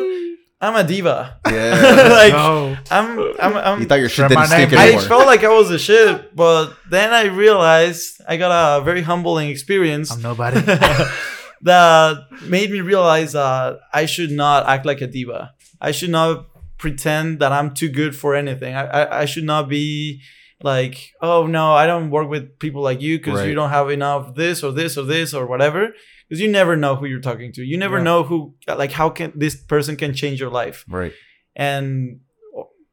i'm a diva Yeah. like No. i'm i'm, I'm You thought your shit didn't my stink name. I felt like I was a shit, but then I realized I got a very humbling experience I'm nobody. that made me realize that I should not act like a diva. I should not pretend that I'm too good for anything. I I, I should not be like, oh no, I don't work with people like you because Right. you don't have enough this or this or this or whatever. Because you never know who you're talking to. You never Yeah. know who like how can this person can change your life right. and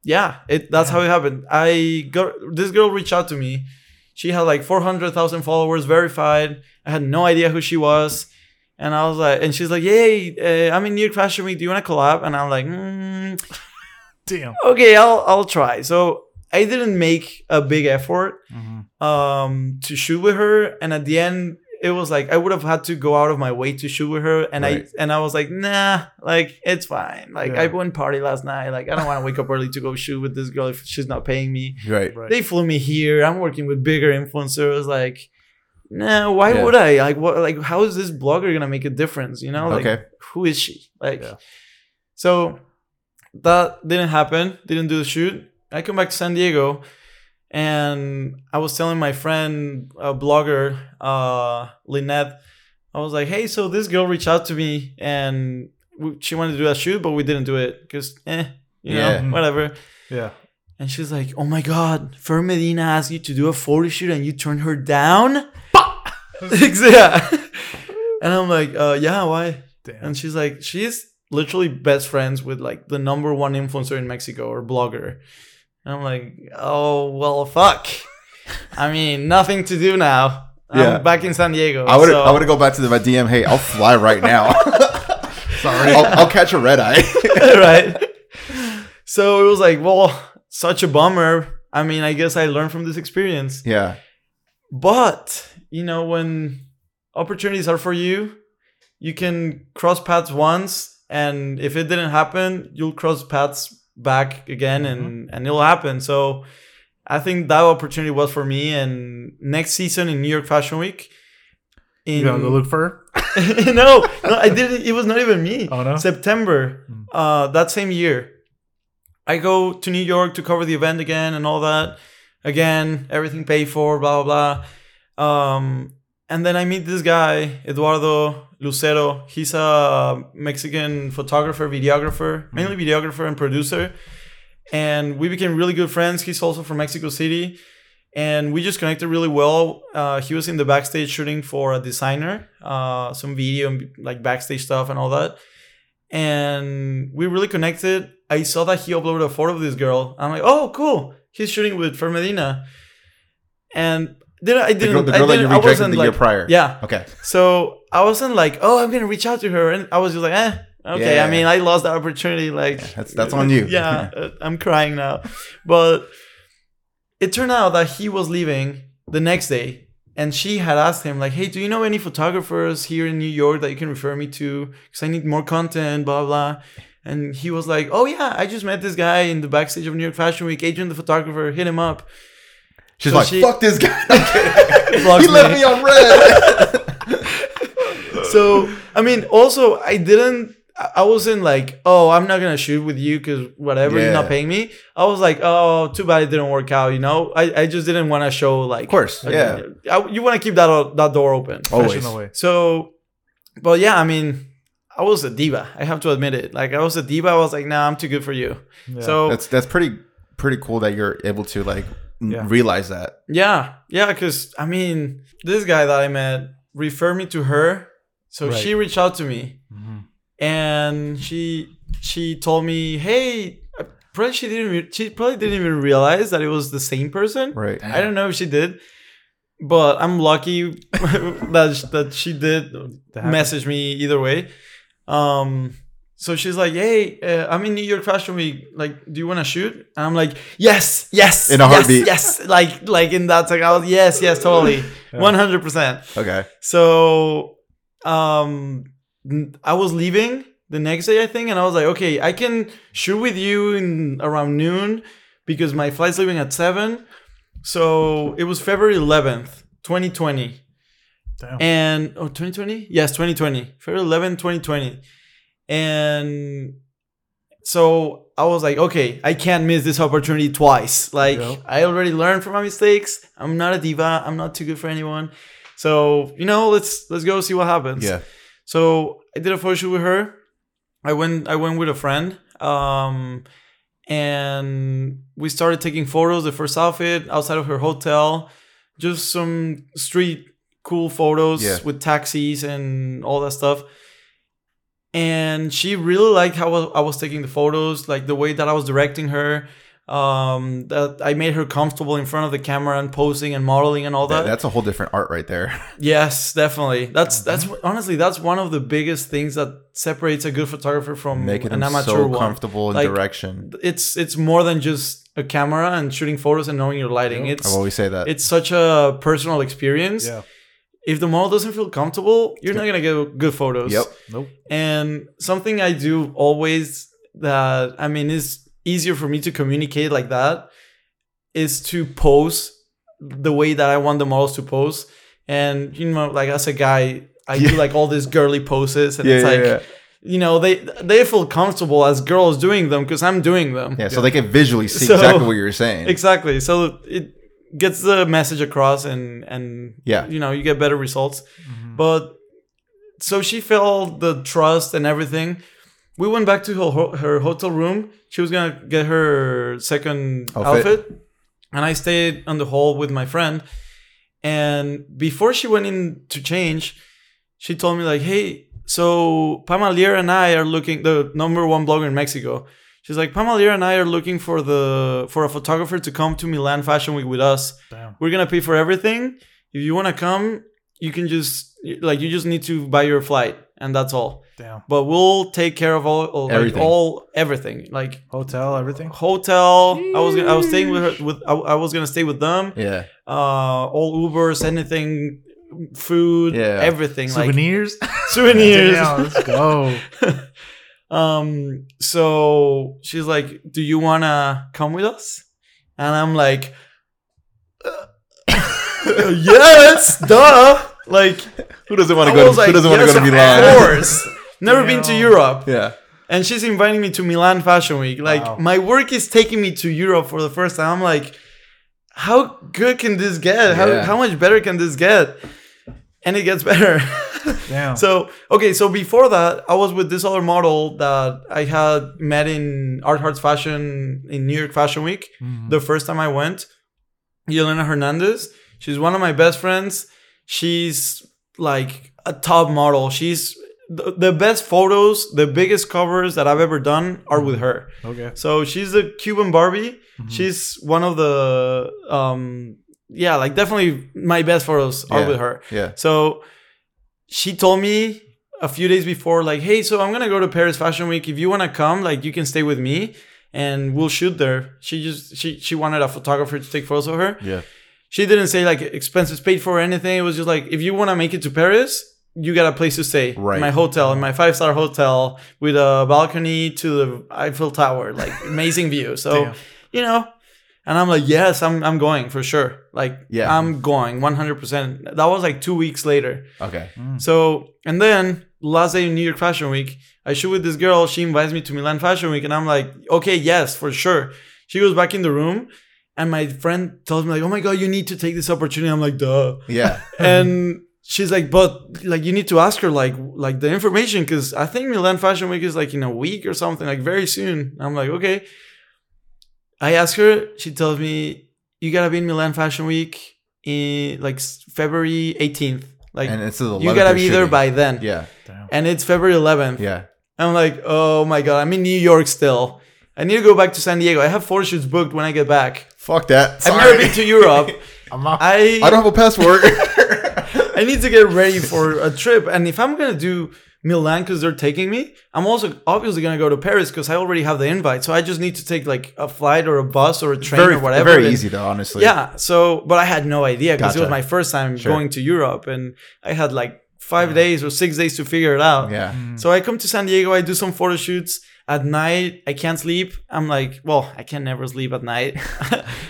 yeah, it that's how it happened. I got this girl reached out to me. She had like four hundred thousand followers verified. I had no idea who she was, and I was like, and she's like, "Hey, uh, I'm in New York Fashion Week. Do you want to collab?" And I'm like, mm, Damn. "Okay, I'll I'll try." So I didn't make a big effort Mhm. um to shoot with her, and at the end. It was like I would have had to go out of my way to shoot with her, and Right. I and I was like, nah, like it's fine. Like Yeah. I went party last night. Like I don't want to wake up early to go shoot with this girl if she's not paying me. Right. Right. They flew me here. I'm working with bigger influencers. Like, nah, why Yeah. would I? Like, what? Like, how is this blogger gonna make a difference? You know, like, Okay. who is she? Like, Yeah. so that didn't happen. Didn't do the shoot. I come back to San Diego, and I was telling my friend, a blogger, uh, Lynette, I was like, hey, so this girl reached out to me, and she wanted to do a shoot, but we didn't do it because, eh, you Yeah. know, whatever. Yeah. And she's like, "Oh my God, Fer Medina asked you to do a photo shoot and you turned her down." yeah. And I'm like, uh, "Yeah, why?" Damn. And she's like, "She's literally best friends with like the number one influencer in Mexico or blogger." And I'm like, "Oh well, fuck." I mean, nothing to do now. I'm Yeah. back in San Diego. I would so- I would go back to the my DM. Hey, I'll fly right now. Sorry. I'll, I'll catch a red eye. right? So it was like, well, such a bummer. I mean, I guess I learned from this experience. yeah. But you know, when opportunities are for you, you can cross paths once, and if it didn't happen, you'll cross paths back again, and and it'll happen. So I think that opportunity was for me. And next season in New York Fashion Week, in You gonna look for her? no, no, I didn't. It was not even me. Oh, no? September, Hmm. uh, that same year, I go to New York to cover the event again and all that. Again, everything paid for, blah blah blah. Um, and then I meet this guy, Eduardo Lucero. He's a Mexican photographer, videographer, mainly videographer and producer. And we became really good friends. He's also from Mexico City and we just connected really well. Uh, he was in the backstage shooting for a designer, uh, some video and like backstage stuff and all that, and we really connected. I saw that he uploaded a photo of this girl. I'm like, oh, cool. He's shooting with Fer Medina, and then I The didn't. girl, the I girl that you didn't- rejected the like, year prior. Yeah. Okay. So I wasn't like, oh, I'm gonna reach out to her, and I was just like, eh, okay. Yeah. I mean, I lost that opportunity. Like, That's that's on you. yeah, uh, I'm crying now. But it turned out that he was leaving the next day, and she had asked him like, "Hey, do you know any photographers here in New York that you can refer me to? Because I need more content." Blah blah. And he was like, "Oh yeah, I just met this guy in the backstage of New York Fashion Week. Adrian, the photographer, hit him up." She's So like, she- fuck this guy. I'm kidding. Blocked he left me. me on read. so I mean, also I didn't. I I wasn't like, oh, I'm not gonna shoot with you because whatever you're not paying me. I was like, oh, too bad it didn't work out. You know, I, I just didn't want to show like, of course, yeah. I, you want to keep that that door open. Always. So, but yeah, I mean, I was a diva. I have to admit it. Like I was a diva. I was like, nah, I'm too good for you. Yeah. So That's that's pretty pretty cool that you're able to like n- Yeah. realize that. Yeah, yeah, because I mean, this guy that I met referred me to her, so Right. she reached out to me, Mhm. and she she told me, "Hey, uh, probably she didn't re- she probably didn't even realize that it was the same person. Right. I don't know if she did, but I'm lucky that that she did message me either way. Um, so she's like, "Hey, uh, I'm in New York Fashion Week. Like, do you want to shoot?" And I'm like, "Yes, yes, In a yes, heartbeat. yes." Like, like in that second, I was, "Yes, yes, totally, one hundred percent." Okay. So, um, I was leaving the next day, I think, and I was like, "Okay, I can shoot with you in around noon because my flight's leaving at seven. So it was February 11th, 2020 and oh 2020 yes 2020 february 11 2020 and so i was like okay i can't miss this opportunity twice like Yeah. i already learned from my mistakes i'm not a diva i'm not too good for anyone so you know let's let's go see what happens Yeah. so I did a photo shoot with her. I went I went with a friend. Um and we started taking photos, the first outfit outside of her hotel. Just some street cool photos Yeah. with taxis and all that stuff. And she really liked how I was taking the photos, like the way that I was directing her. Um, that I made her comfortable in front of the camera and posing and modeling and all That- that. that's a whole different art right there. Yes, definitely. That's that's honestly that's one of the biggest things that separates a good photographer from Making an them amateur so one. comfortable in Like, direction. It's it's more than just a camera and shooting photos and knowing your lighting. Yep. It's I always say that. it's such a personal experience. Yeah. If the model doesn't feel comfortable, you're not gonna get good photos. Yep. Nope. And something I do always that I mean is easier for me to communicate like that is to pose the way that I want the models to pose. And you know, like as a guy, I do like all these girly poses, and yeah, it's yeah, like yeah. you know they they feel comfortable as girls doing them because I'm doing them. Yeah, so they can visually see So- exactly what you're saying. Exactly. So it gets the message across, and and Yeah. you know you get better results. Mhm. But so she felt the trust and everything. We went back to her, her hotel room. She was gonna get her second Outfit. outfit. and I stayed on the hall with my friend. And before she went in to change, she told me like, "Hey, so Pam Allier and I are looking the number one blogger in Mexico. She's like, Pam Allier and I are looking for the for a photographer to come to Milan Fashion Week with us Damn. we're gonna pay for everything. If you wanna come, you can just like you just need to buy your flight and that's all. Damn. But we'll take care of all, all like Everything. all everything like Hotel, everything. hotel. I was gonna, I was staying with her with I, I was gonna stay with them. yeah. Uh, all Ubers, anything, food, Yeah. everything like Souvenirs. souvenirs. Damn, let's go. um. So she's like, "Do you wanna come with us?" And I'm like, uh, "Yes, duh." Like Who doesn't want to go? To, like, who doesn't want to yes, go to Of Milan? course. Never been to Europe. Yeah. And she's inviting me to Milan Fashion Week. Like Wow. my work is taking me to Europe for the first time. I'm like, how good can this get? How Yeah. how much better can this get? And it gets better. Damn. so okay, so before that, I was with this other model that I had met in Art Hearts Fashion in New York Fashion Week Mhm. the first time I went. Yelena Hernandez. She's one of my best friends. She's like a top model. She's the, the best photos, the biggest covers that I've ever done are with her. okay. So she's the Cuban Barbie. Mhm. She's one of the um yeah, like definitely my best photos are Yeah. with her. Yeah. So she told me a few days before, like, hey, so I'm gonna go to Paris Fashion Week. If you wanna come, like you can stay with me and we'll shoot there. She just she she wanted a photographer to take photos of her. Yeah. She didn't say like expenses paid for or anything. It was just like if you wanna make it to Paris, you got a place to stay. Right. My hotel, in my five star hotel with a balcony to the Eiffel Tower, like amazing view. So Damn. you know, And I'm like, yes, I'm I'm going for sure. Like, Yeah. I'm going 100%. That was like two weeks later. Okay. Mm. So, and then last day of New York Fashion Week, I shoot with this girl. She invites me to Milan Fashion Week, and I'm like, okay, yes, for sure. She goes back in the room, and my friend tells me like, oh my god, you need to take this opportunity. I'm like, duh. Yeah. and she's like, but like you need to ask her like like the information because I think Milan Fashion Week is like in a week or something, like very soon. I'm like, okay. I ask her, she tells me, you gotta be in Milan Fashion Week in like February 18th. Like and it's the you gotta they're be there by then. Yeah. Damn. And it's February 11th. Yeah. I'm like, oh my god, I'm in New York still. I need to go back to San Diego. I have four shoots booked when I get back. Fuck that. Sorry. I've never been to Europe. I'm out. I I don't have a passport. I need to get ready for a trip. And if I'm gonna do Milan because they're taking me, I'm also obviously gonna go to Paris because I already have the invite. So I just need to take like a flight or a bus or a train very or whatever. very and- easy though, honestly. Yeah. So, but I had no idea because it was my first time Sure. going to Europe, and I had like five days or six days to figure it out. Yeah. Mm. So I come to San Diego, I do some photo shoots. At night, I can't sleep. I'm like, well, I can never sleep at night.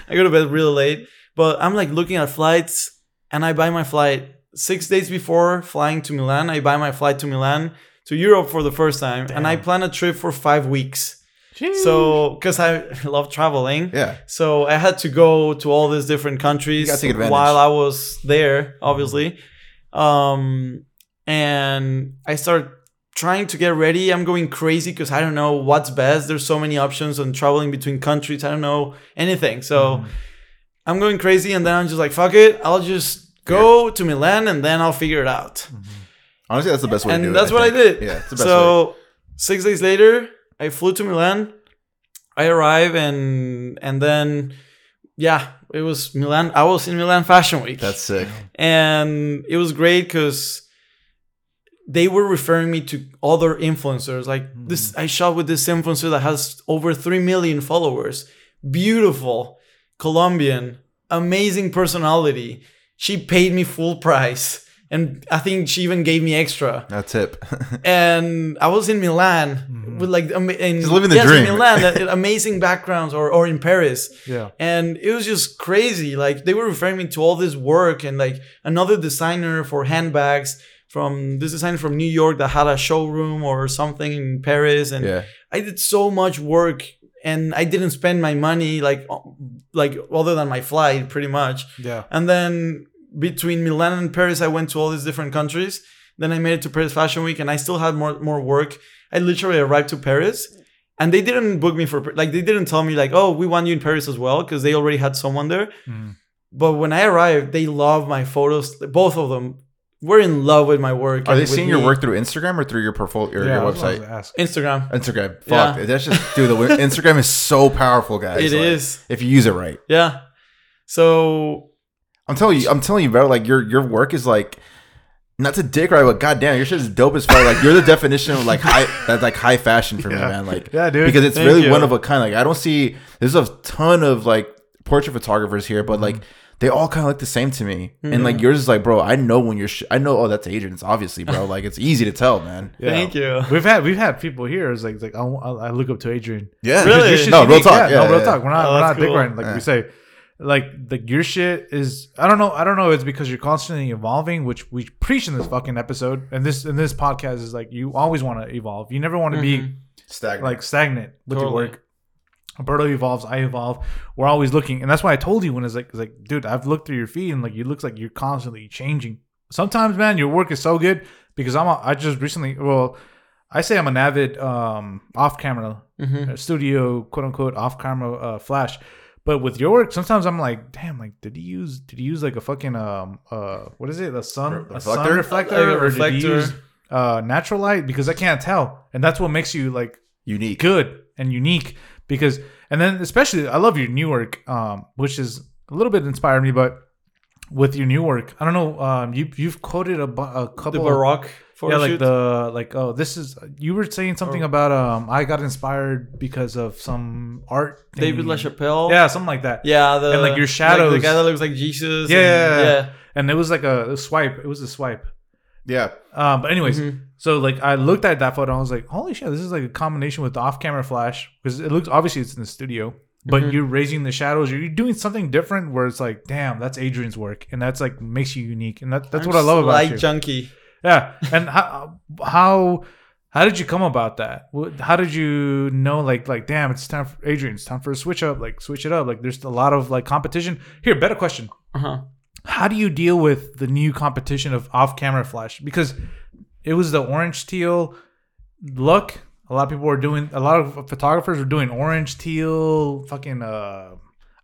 I go to bed really late. But I'm like looking at flights and I buy my flight six days before flying to Milan. I buy my flight to Milan to Europe for the first time. And I plan a trip for five weeks. So, because I love traveling. Yeah. So I had to go to all these different countries gotta take advantage. while I was there, obviously. Um, and I started trying to get ready. I'm going crazy because I don't know what's best. There's so many options on traveling between countries. I don't know anything. So I'm going crazy, and then I'm just like, fuck it. I'll just go to Milan, and then I'll figure it out. Mm-hmm. Honestly, that's the best way to do And that's what I think. did. Yeah, it's the best way. so six days later, I flew to Milan. I arrive and and then yeah, it was Milan. I was in Milan Fashion Week, That's sick. and it was great because they were referring me to other influencers. Like mm-hmm. this, I shot with this influencer that has over three million followers. Beautiful, Colombian, amazing personality. She paid me full price, and I think she even gave me extra That's tip. and I was in Milan with like ama- in, Just living the yes, dream. in Milan, uh, amazing backgrounds, or or in Paris, Yeah. and it was just crazy. Like they were referring me to all this work, and like another designer for handbags from this designer from New York that had a showroom or something in Paris, and yeah. I did so much work. And I didn't spend my money like, like other than my flight, pretty much. Yeah. And then between Milan and Paris, I went to all these different countries. Then I made it to Paris Fashion Week, and I still had more more work. I literally arrived to Paris, and they didn't book me for like they didn't tell me like, oh, we want you in Paris as well, because they already had someone there. Mm. But when I arrived, they loved my photos. Both of them were in love with my work. Are they with seeing your me. work through Instagram or through your portfolio or yeah. your that's what I was website? Instagram? Instagram. Fuck. Yeah. That's just dude, the Instagram is so powerful, guys. It Like, is. If you use it right. Yeah. So I'm telling you, I'm telling you, bro. Like your your work is like not to dick right, but goddamn, your shit is dope as fuck. Like you're the definition of like high that's like high fashion for me, man. Like Yeah, dude. because it's Thank really you. one of a kind. Like I don't see there's a ton of like portrait photographers here, but mm-hmm. like they all kind of look the same to me. And like mm-hmm. yours is like, bro, I know when you're. Sh- I know. Oh, that's Adrian's, obviously, bro. Like it's easy to tell, man. Yeah. thank you. We've had we've had people here. It's like it's like I, I look up to Adrian. Yeah, Really? Your shit's No, real talk. Yeah, Yeah, no, real yeah. talk. We're not Oh, we're not dick cool. riding like Yeah. we say. Like like your shit is I don't know I don't know it's because you're constantly evolving which we preach in this fucking episode and this in this podcast is like you always want to evolve you never want to be mm-hmm. Stagnant. like stagnant with your work. Alberto evolves, I evolve. We're always looking, and that's why I told you when it's like, it's like, dude, I've looked through your feed, and like, you looks like you're constantly changing. Sometimes, man, your work is so good because I'm. A, I just recently, well, I say I'm an avid um off-camera Mhm. uh, studio, quote unquote, off-camera uh, flash. But with your work, sometimes I'm like, damn, like, did he use? Did he use like a fucking um uh what is it? A sun a sun reflector? reflector, Like a or did reflector. he use uh natural light? Because I can't tell, and that's what makes you like unique. good and unique because and then especially I love your new work um which is a little bit inspired me but with your new work I don't know um you you've quoted a, a The couple Baroque photo yeah like shoot. the like oh this is you were saying something Or- about um I got inspired because of some art David. LaChapelle. yeah something like that Yeah, the And, like, your like, shadows. the guy that looks like Jesus. Yeah, and- yeah, yeah. yeah. and it was like a, a swipe it was a swipe Yeah. um but anyways Mhm. So like I looked at that photo, and I was like, "Holy shit! This is like a combination with the off-camera flash because it looks obviously it's in the studio, but Mhm. you're raising the shadows. You're doing something different where it's like, damn, that's Adrian's work, and that's like makes you unique, and that, that's I'm what I love about slight you. junkie. Yeah, and how how how did you come about that? How did you know like like damn, it's time for Adrian, it's time for a switch up, like switch it up. Like there's a lot of like competition. Here, better question. Uh-huh. How do you deal with the new competition of off-camera flash? Because it was the orange teal look. A lot of people were doing. A lot of photographers were doing orange teal, fucking uh,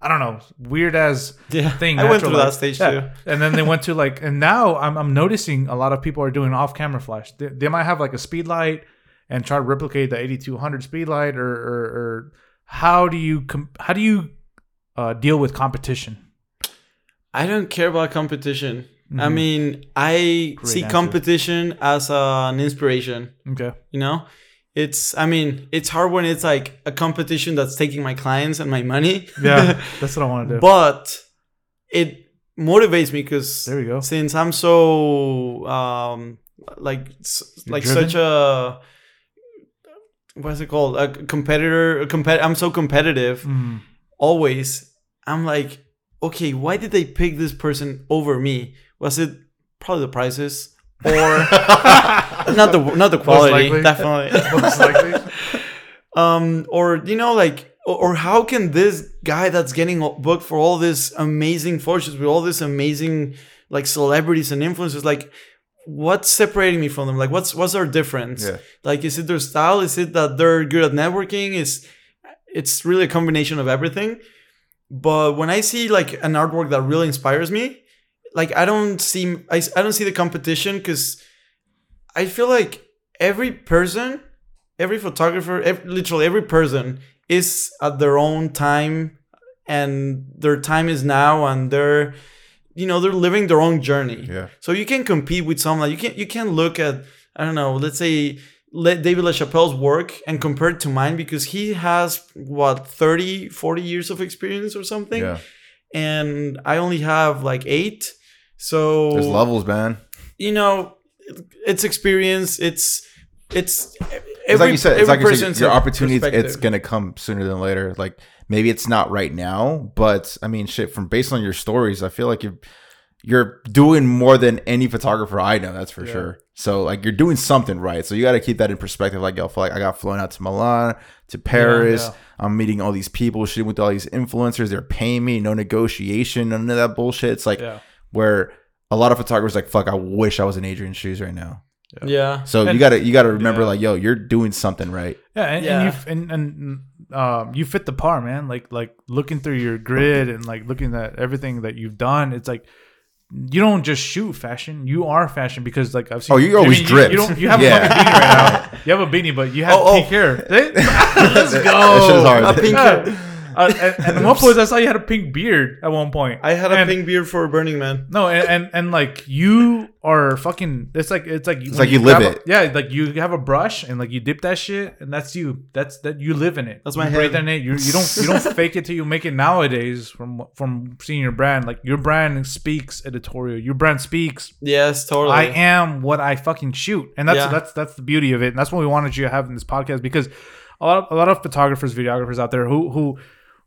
I don't know, weird as Yeah, thing. I went through that stage Yeah. too. And then they went to like, and now I'm, I'm noticing a lot of people are doing off camera flash. They, they might have like a speed light and try to replicate the AD200 speed light, or, or, or how do you com- how do you uh, deal with competition? I don't care about competition. I Mhm. mean, I Great see answer. competition as an inspiration. Okay. You know, it's. I mean, it's hard when it's like a competition that's taking my clients and my money. Yeah, that's what I want to do. but it motivates me because There we go. since I'm so um like You're like driven? such a what's it called a competitor a compet I'm so competitive Mhm. always I'm like okay why did they pick this person over me? Was it probably the prices? Or not the not the quality likely. definitely. Most likely. um or you know like or, how can this guy that's getting booked for all these amazing photos with all these amazing like celebrities and influencers like what's separating me from them? Like what's what's our difference? Yeah. like is it their style? Is it that they're good at networking? Is it's really a combination of everything but when i see like an artwork that really inspires me like i don't see i, I don't see the competition because i feel like every person every photographer ev literally every person is at their own time and their time is now and they're you know they're living their own journey Yeah. so you can compete with someone. You can you can look at I don't know. Let's say David LaChapelle's work and compare it to mine because he has what 30, 40 years of experience or something, Yeah. and I only have like eight. So There's levels, man. you know, it's experience. It's it's It's like you said, it's like you said, person's your a opportunity, it's gonna come sooner than later. Like maybe it's not right now, but I mean, shit. From based on your stories, I feel like you're you're doing more than any photographer I know. That's for Yeah. sure. So like you're doing something right. So you got to keep that in perspective. Like yo, I like I got flown out to Milan, to Paris. yeah. I'm meeting all these people, shooting with all these influencers. They're paying me, no negotiation, none of that bullshit. It's like Yeah. where a lot of photographers like, fuck, I wish I was in Adrian's shoes right now. yeah. So you gotta you gotta remember Yeah. like, yo, you're doing something right. Yeah, and, Yeah. and you and and um, you fit the par, man. Like like looking through your grid and like looking at everything that you've done, it's like you don't just shoot fashion. You are fashion because like I've seen. Oh, you're always you, dripped. You, don't. You have Yeah. a fucking beanie right now. You have a beanie, but you have Oh, oh. pink hair. Let's go. That shit is hard. A pink Yeah. Uh, and, and at one point, I saw you had a pink beard at one point. I had a And- pink beard for Burning Man. No, and, and and like you are fucking. It's like it's like It's like you live grab a- it. yeah, like you have a brush and like you dip that shit, and that's you. That's that you live in it. That's you my breathe head. in it. You you don't you don't fake it till you make it nowadays. From from seeing your brand, like your brand speaks editorial. Your brand speaks. Yes, totally. I am what I fucking shoot, and that's Yeah. that's that's the beauty of it, and that's what we wanted you to have in this podcast because a lot of, a lot of photographers, videographers out there who who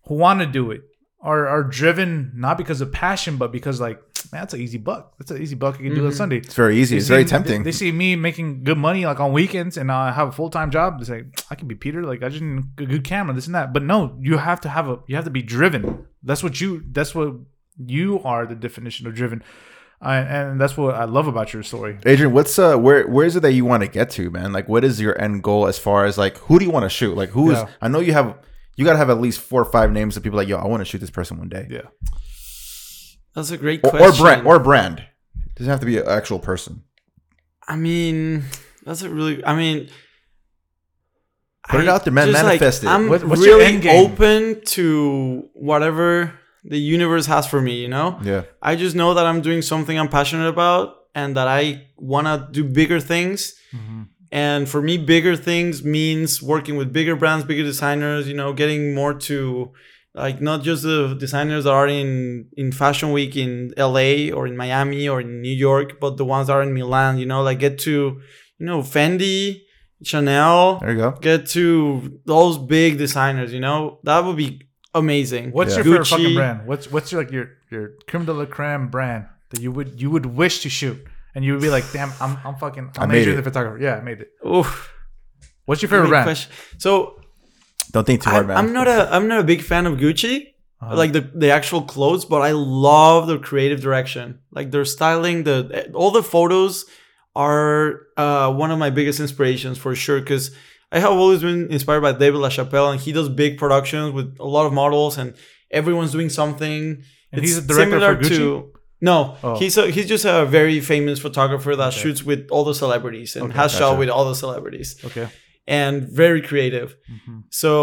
who want to do it are are driven not because of passion, but because like man, that's an easy buck. That's an easy buck you can do on Sunday. It's very easy. They It's very see- tempting. They, they see me making good money like on weekends, and I have a full time job. They say I can be Peter. Like I just need a good camera, this and that. But no, you have to have a you have to be driven. That's what you. That's what you are. The definition of driven. I, and that's what I love about your story. Adrian, what's uh where where is it that you want to get to, man? Like what is your end goal as far as like who do you want to shoot? Like who is Yeah. I know you have you gotta have at least four or five names of people like, yo, I want to shoot this person one day. Yeah. That's a great Or, question. or brand or brand. It doesn't have to be an actual person. I mean, that's a really. I mean, Put it I out there, man. just, Manifest it. I'm What- what's your really end game? open to whatever the universe has for me. You know, Yeah. I just know that I'm doing something I'm passionate about, and that I want to do bigger things. Mm-hmm. And for me, bigger things means working with bigger brands, bigger designers. You know, getting more to like not just the designers that are in in Fashion Week in LA or in Miami or in New York, but the ones that are in Milan. You know, like get to you know Fendi, Chanel, There you go. get to those big designers. You know, that would be amazing. What's Yeah. your favorite fucking brand? What's what's your like your your creme de la creme brand that you would you would wish to shoot and you would be like, damn, I'm I'm fucking I I'm made Adrian it. the photographer. Yeah, I made it. Oof. What's your favorite Great brand? question. So Don't think too I, hard, man. I'm not a I'm not a big fan of Gucci, Uh-huh. like the the actual clothes, but I love the creative direction. Like their styling, the all the photos are uh, one of my biggest inspirations for sure. Because I have always been inspired by David LaChapelle, and he does big productions with a lot of models, and everyone's doing something. And he's a director for Gucci? No, Oh. he's a, he's just a very famous photographer that Okay. shoots with all the celebrities and Okay, has shot with all the celebrities okay. and very creative. Mhm. So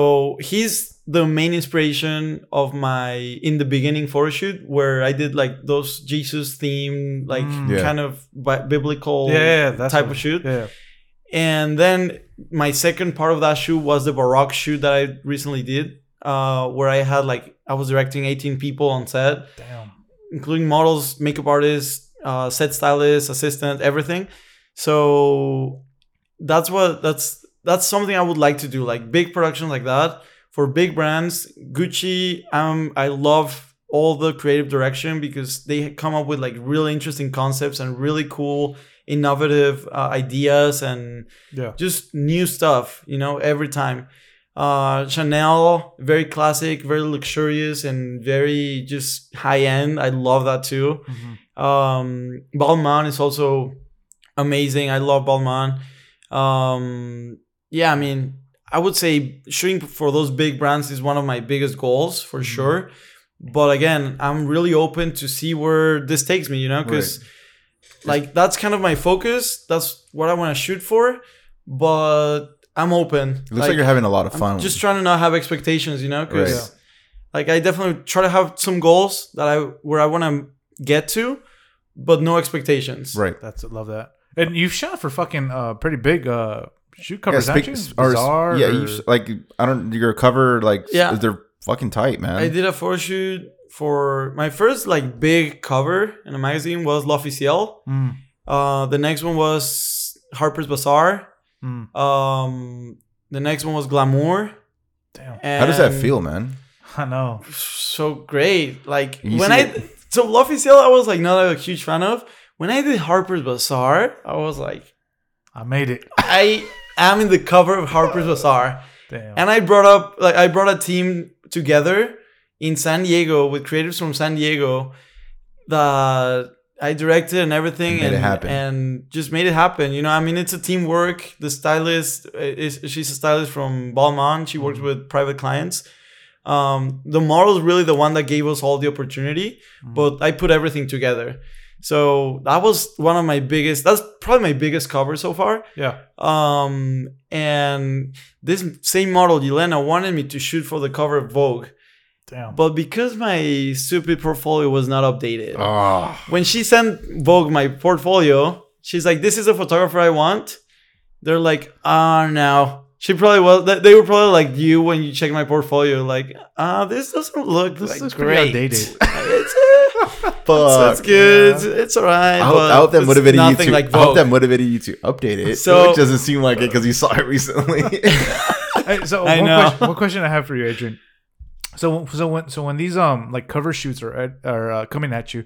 he's the main inspiration of my in the beginning photo shoot where I did like those Jesus theme, like Mm. Yeah. kind of bi- biblical Yeah, yeah, yeah, that's type of shoot. Yeah. And then my second part of that shoot was the Baroque shoot that I recently did, uh, where I had like I was directing 18 people on set, Damn. Including models, makeup artists, uh, set stylists, assistant, everything. So that's what that's that's something I would like to do, like big productions like that for big brands. Gucci, um, I love all the creative direction because they come up with like really interesting concepts and really cool, innovative uh, ideas and Yeah. just new stuff, you know, every time. Uh, Chanel, very classic, very luxurious, and very just high end. I love that too. Mhm. Um, Balmain is also amazing. I love Balmain. Um, yeah, I mean, I would say shooting for those big brands is one of my biggest goals for sure. But again, I'm really open to see where this takes me, you know, because like that's kind of my focus. That's what I want to shoot for. But I'm open. It looks like, you're having a lot of I'm fun. just trying to not have expectations, you know, because Right. like I definitely try to have some goals that I where I want to get to, but no expectations. right. That's love that. And you've shot for fucking uh pretty big uh shoot Yeah, covers, speak, haven't you? or, Bizarre yeah, or- you, like I don't. Your cover, like, Yeah. they're fucking tight, man. I did a photo shoot for my first like big cover in a magazine was L'Officiel. Mm, Uh, the next one was Harper's Bazaar. Mm, Um, the next one was Glamour. damn. How does that feel, man? I know. So great. Like You when I it- so L'Officiel, I was like not a huge fan of. When I did Harper's Bazaar, I was like, I made it. I am in the cover of Harper's Bazaar. Damn. And I brought up like I brought a team together in San Diego with creatives from San Diego that I directed and everything And and, and just made it happen. You know, I mean it's a teamwork. The stylist is she's a stylist from Balmain. She works with private clients. Um, the model is really the one that gave us all the opportunity, but I put everything together. So that was one of my biggest. That's probably my biggest cover so far. yeah. Um, and this same model, Yelena, wanted me to shoot for the cover of Vogue. Damn. But because my stupid portfolio was not updated, Oh, when she sent Vogue my portfolio, she's like, This is a photographer I want. They're like, Ah, no. She probably was. they- They were probably like you when you check my portfolio, like, ah, this doesn't look This like looks pretty great. outdated. it's, uh, fuck. it's good. It's, it's all right. I hope, I hope that motivated you to. Like I hope that motivated you to update it. So- it doesn't seem like it because you saw it recently. Hey, so I one know. question, one question I have for you, Adrian. So so when so when these um like cover shoots are ed- are uh, coming at you,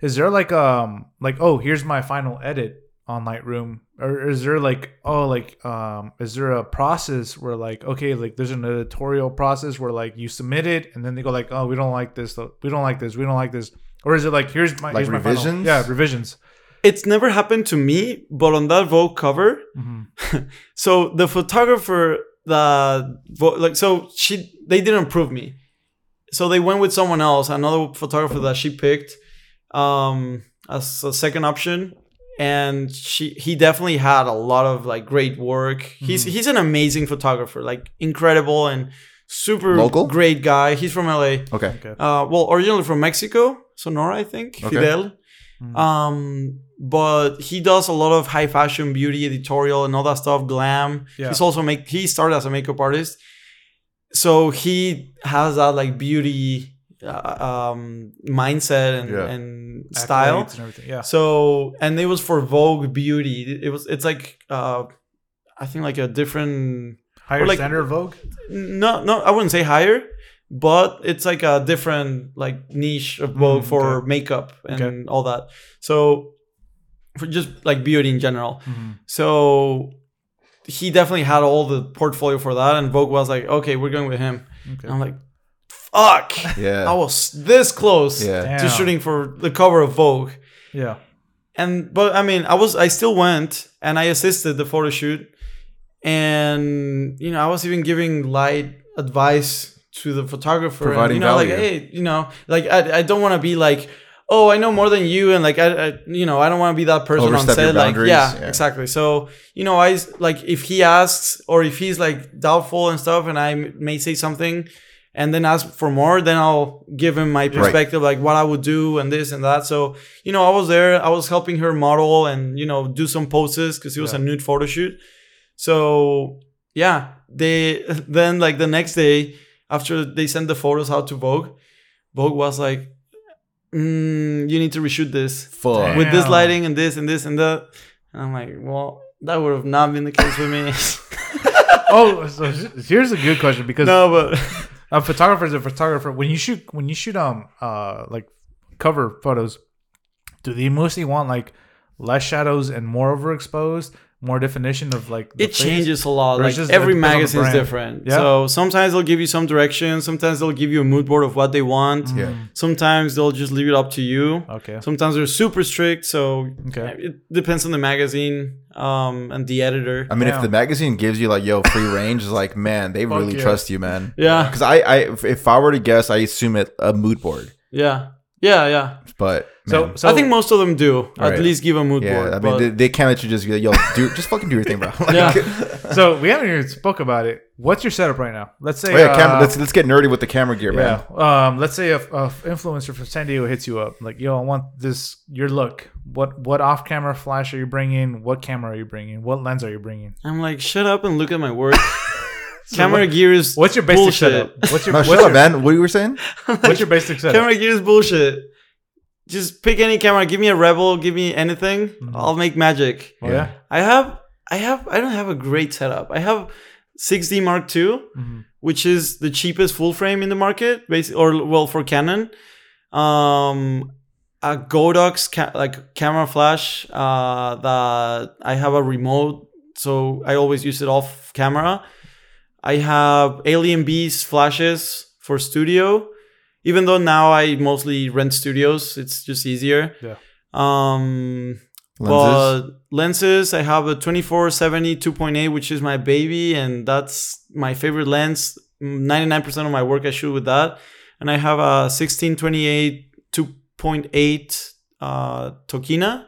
is there like um like oh here's my final edit on Lightroom? Or is there like oh like um is there a process where like okay like there's an editorial process where like you submit it and then they go like oh we don't like this we don't like this we don't like this. Or is it like here's my Like here's my final- revisions? yeah revisions. It's never happened to me, but on that Vogue cover, hmm so the photographer that vo- like so she they didn't approve me, so they went with someone else, another photographer that she picked, um, as a second option, and she he definitely had a lot of like great work. He's Mhm. he's an amazing photographer, like incredible and super Local? great guy. He's from LA. okay. okay Uh, well, originally from Mexico, Sonora, I think. Okay. Fidel. Mhm. Um, but he does a lot of high fashion, beauty, editorial, and all that stuff. Glam. Yeah. He's also make. He started as a makeup artist, so he has that like beauty uh, um mindset and Yeah. and style. Accolades and everything yeah So and it was for Vogue Beauty. It was. It's like uh, I think like a different. higher like- standard Vogue No, no, I wouldn't say higher, but it's like a different like niche of Vogue Mm, for okay. makeup and Okay. all that. So for just like beauty in general. Mhm. So he definitely had all the portfolio for that, and Vogue was like, okay, we're going with him. Okay. And I'm like, fuck. Yeah. I was this close Yeah. To shooting for the cover of Vogue. Yeah. And but I mean, I was I still went and I assisted the photo shoot, and you know I was even giving light advice to the photographer, and, you know, like hey, you know, like I, I don't want to be like. Oh, I know more than you, and like I, I you know, I don't want to be that person on Overstep your set. Like, yeah, yeah. exactly. So, you know, i like if he asks or if he's like doubtful and stuff, and I may say something, and then ask for more, then I'll give him my perspective, like what I would do and this and that. So, you know, I was there, I was helping her model and, you know, do some poses because it was a nude photo shoot. So, yeah, they then like the next day after they sent the photos out to Vogue, Vogue was like, mm, you need to reshoot this Fuck. with this lighting and this and this and that. And I'm like, well, that would have not been the case with me. Oh, so here's a good question because no, but a photographer is a photographer. When you shoot, when you shoot um uh like cover photos, do they mostly want like less shadows and more overexposed, more definition of like the it face? changes a lot. Like it's just every depends magazine is different. Yeah? So sometimes they'll give you some direction. Sometimes they'll give you a mood board of what they want. Mm. Yeah. Sometimes they'll just leave it up to you. Okay. Sometimes they're super strict. So Okay. it depends on the magazine um, and the editor. I mean, if the magazine gives you like, yo, free range, is like, man, they Fuck really yeah. trust you, man. yeah, Because I, I, if- if I were to guess, I assume it a mood board, yeah, yeah, yeah. but So, so I think most of them do Right. at least give a mood yeah, board. I mean, they, they can't let you just be like, yo, do just fucking do your thing, bro. Like, Yeah. so we haven't even spoke about it. What's your setup right now? Let's say Oh, yeah, camera, uh, let's let's get nerdy with the camera gear, man. Yeah. Um, let's say a, a influencer from San Diego hits you up, like, "Yo, I want this your look. What what off camera flash are you bringing? What camera are you bringing? What lens are you bringing? I'm like, shut up and look at my work. Camera gear is What's your basic bullshit. setup? What's your No, what's, shut your, up, man. What you were saying? what's your basic setup? Camera gear is bullshit. Just pick any camera. Give me a Rebel. Give me anything. Mm-hmm. I'll make magic. Oh, yeah. I have, I have, I don't have a great setup. I have 6D Mark II, Mhm. which is the cheapest full frame in the market, basically, or well for Canon. Um, a Godox ca- like camera flash uh, that I have a remote, so I always use it off camera. I have AlienBees flashes for studio, even though now I mostly rent studios. It's just easier. Yeah. Lenses. Um, but lenses, I have a 2470 2.8, which is my baby, and that's my favorite lens. 99% of my work I shoot with that. And I have a 1628 2.8 uh, Tokina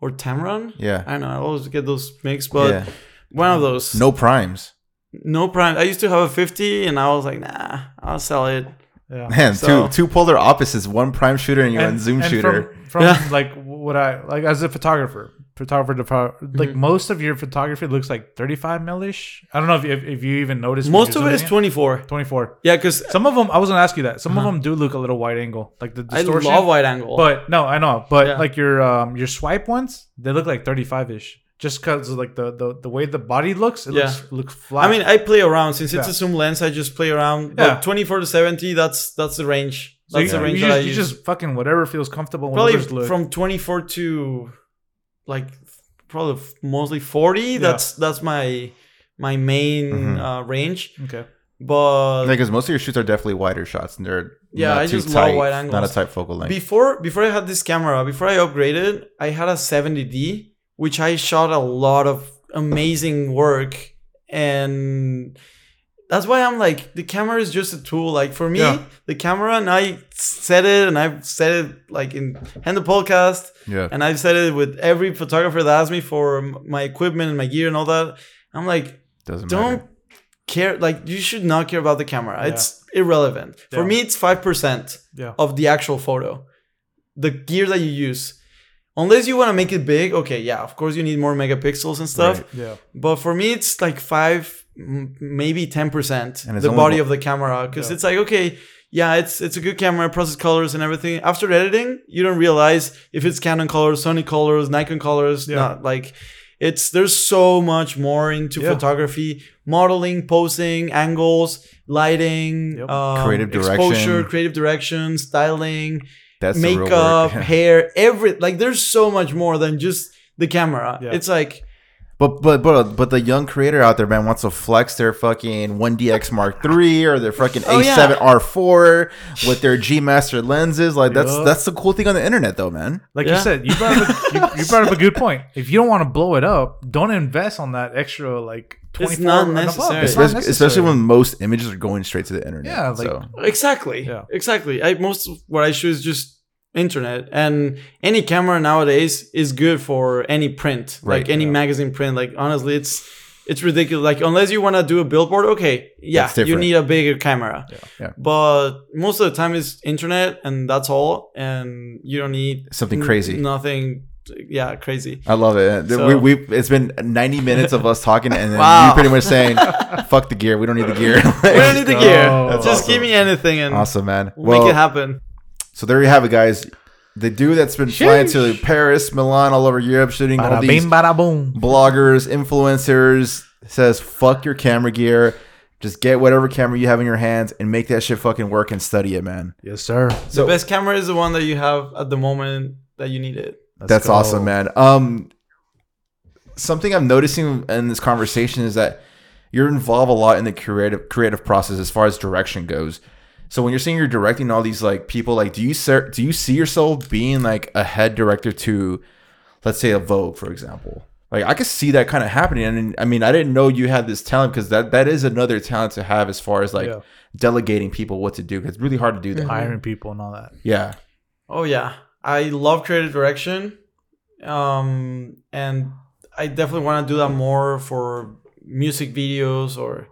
or Tamron. yeah. I don't know, I always get those mixed, but yeah. one of those. No primes. No prime. I used to have a 50, and I was like, nah, I'll sell it. Yeah. Man, So- two two polar opposites. One prime shooter and you're And- on zoom and shooter. From, from Yeah. like what I like as a photographer, photographer to pho- like most of your photography looks like 35 millish. I don't know if, if, if you even notice. when Most of it is zooming 24. 24. Yeah, because Some of them, I was gonna ask you that. Some Uh-huh. of them do look a little wide angle, like the distortion. I distortion. love wide angle. But no, I know. But Yeah. like your um your swipe ones, they look like 35 ish. Just because like the, the the way the body looks, it Yeah. looks looks flat. I mean, I play around since it's Yeah. a zoom lens. I just play around. Yeah. But 24 to 70, that's that's the range. so That's you, the range you that I just, you just fucking whatever feels comfortable. probably whatever's look. from 24 to like probably mostly 40. That's that's my my main Mhm. uh, range. okay. But Because most of your shoots are definitely wider shots and they're Yeah, not I too just love tight, wide Not angles. a tight focal length. before before I had this camera, before I upgraded, I had a 70D, which I shot a lot of amazing work, and that's why I'm like the camera is just a tool. Like for me, Yeah. the camera, and I said it, and I've said it like in in the podcast, yeah. and I've said it with every photographer that asked me for my equipment and my gear and all that. I'm like, Doesn't don't matter. care. Like you should not care about the camera. Yeah. It's irrelevant. For me, it's five percent Yeah. of the actual photo. The gear that you use. Unless you want to make it big, okay, yeah, of course you need more megapixels and stuff. Right. Yeah. But for me, it's like five, maybe ten percent And it's the body of the camera, because Yeah. it's like okay, yeah, it's it's a good camera, process colors and everything. After editing, you don't realize if it's Canon colors, Sony colors, Nikon colors. Yeah. Not like it's there's so much more into Yeah. photography modeling, posing, angles, lighting, Yep. um, Creative exposure, creative direction, styling, That's the real work. makeup, hair, every like. There's so much more than just the camera. Yeah. It's like But but but but the young creator out there, man, wants to flex their fucking 1DX Mark III or their fucking Oh. A7R4 with their G Master lenses. Like that's Yup. that's the cool thing on the internet, though, man. Like Yeah. you said, you brought, up a, you, you brought up a good point. If you don't want to blow it up, don't invest on that extra like twenty four not and above. necessary. It's not Especially, especially when most images are going straight to the internet. Yeah, like- so. Exactly. Yeah. Exactly. I most of what I shoot is just internet and any camera nowadays is good for any print Right, like any yeah. magazine print like honestly it's it's ridiculous like unless you want to do a billboard okay yeah you need a bigger camera Yeah. Yeah. but most of the time it's internet and that's all and you don't need Something n- crazy. nothing yeah crazy I love it. So- we, we it's been 90 minutes of us talking, and then Wow. you pretty much saying, "Fuck the gear. We don't need the gear." we don't need the gear That's just awesome. give me anything and awesome, man. we'll make it happen So there you have it, guys. The dude that's been flying to Sheesh. Paris, Milan, all over Europe, shooting all these bada boom. bloggers, influencers, says fuck your camera gear. Just get whatever camera you have in your hands and make that shit fucking work and study it, man. Yes, sir. So the best camera is the one that you have at the moment that you need it Let's that's go. awesome, man. Um, something I'm noticing in this conversation is that you're involved a lot in the creative creative process as far as direction goes. So when you're saying you're directing all these like people, like do you ser- do you see yourself being like a head director to, let's say, a Vogue, for example? Like I could see that kind of happening, and I mean I didn't know you had this talent because that that is another talent to have as far as like Yeah. delegating people what to do. 'cause it's really hard to do that. Hiring people and all that. Yeah, Oh yeah, I love creative direction, um, and I definitely want to do that more for music videos or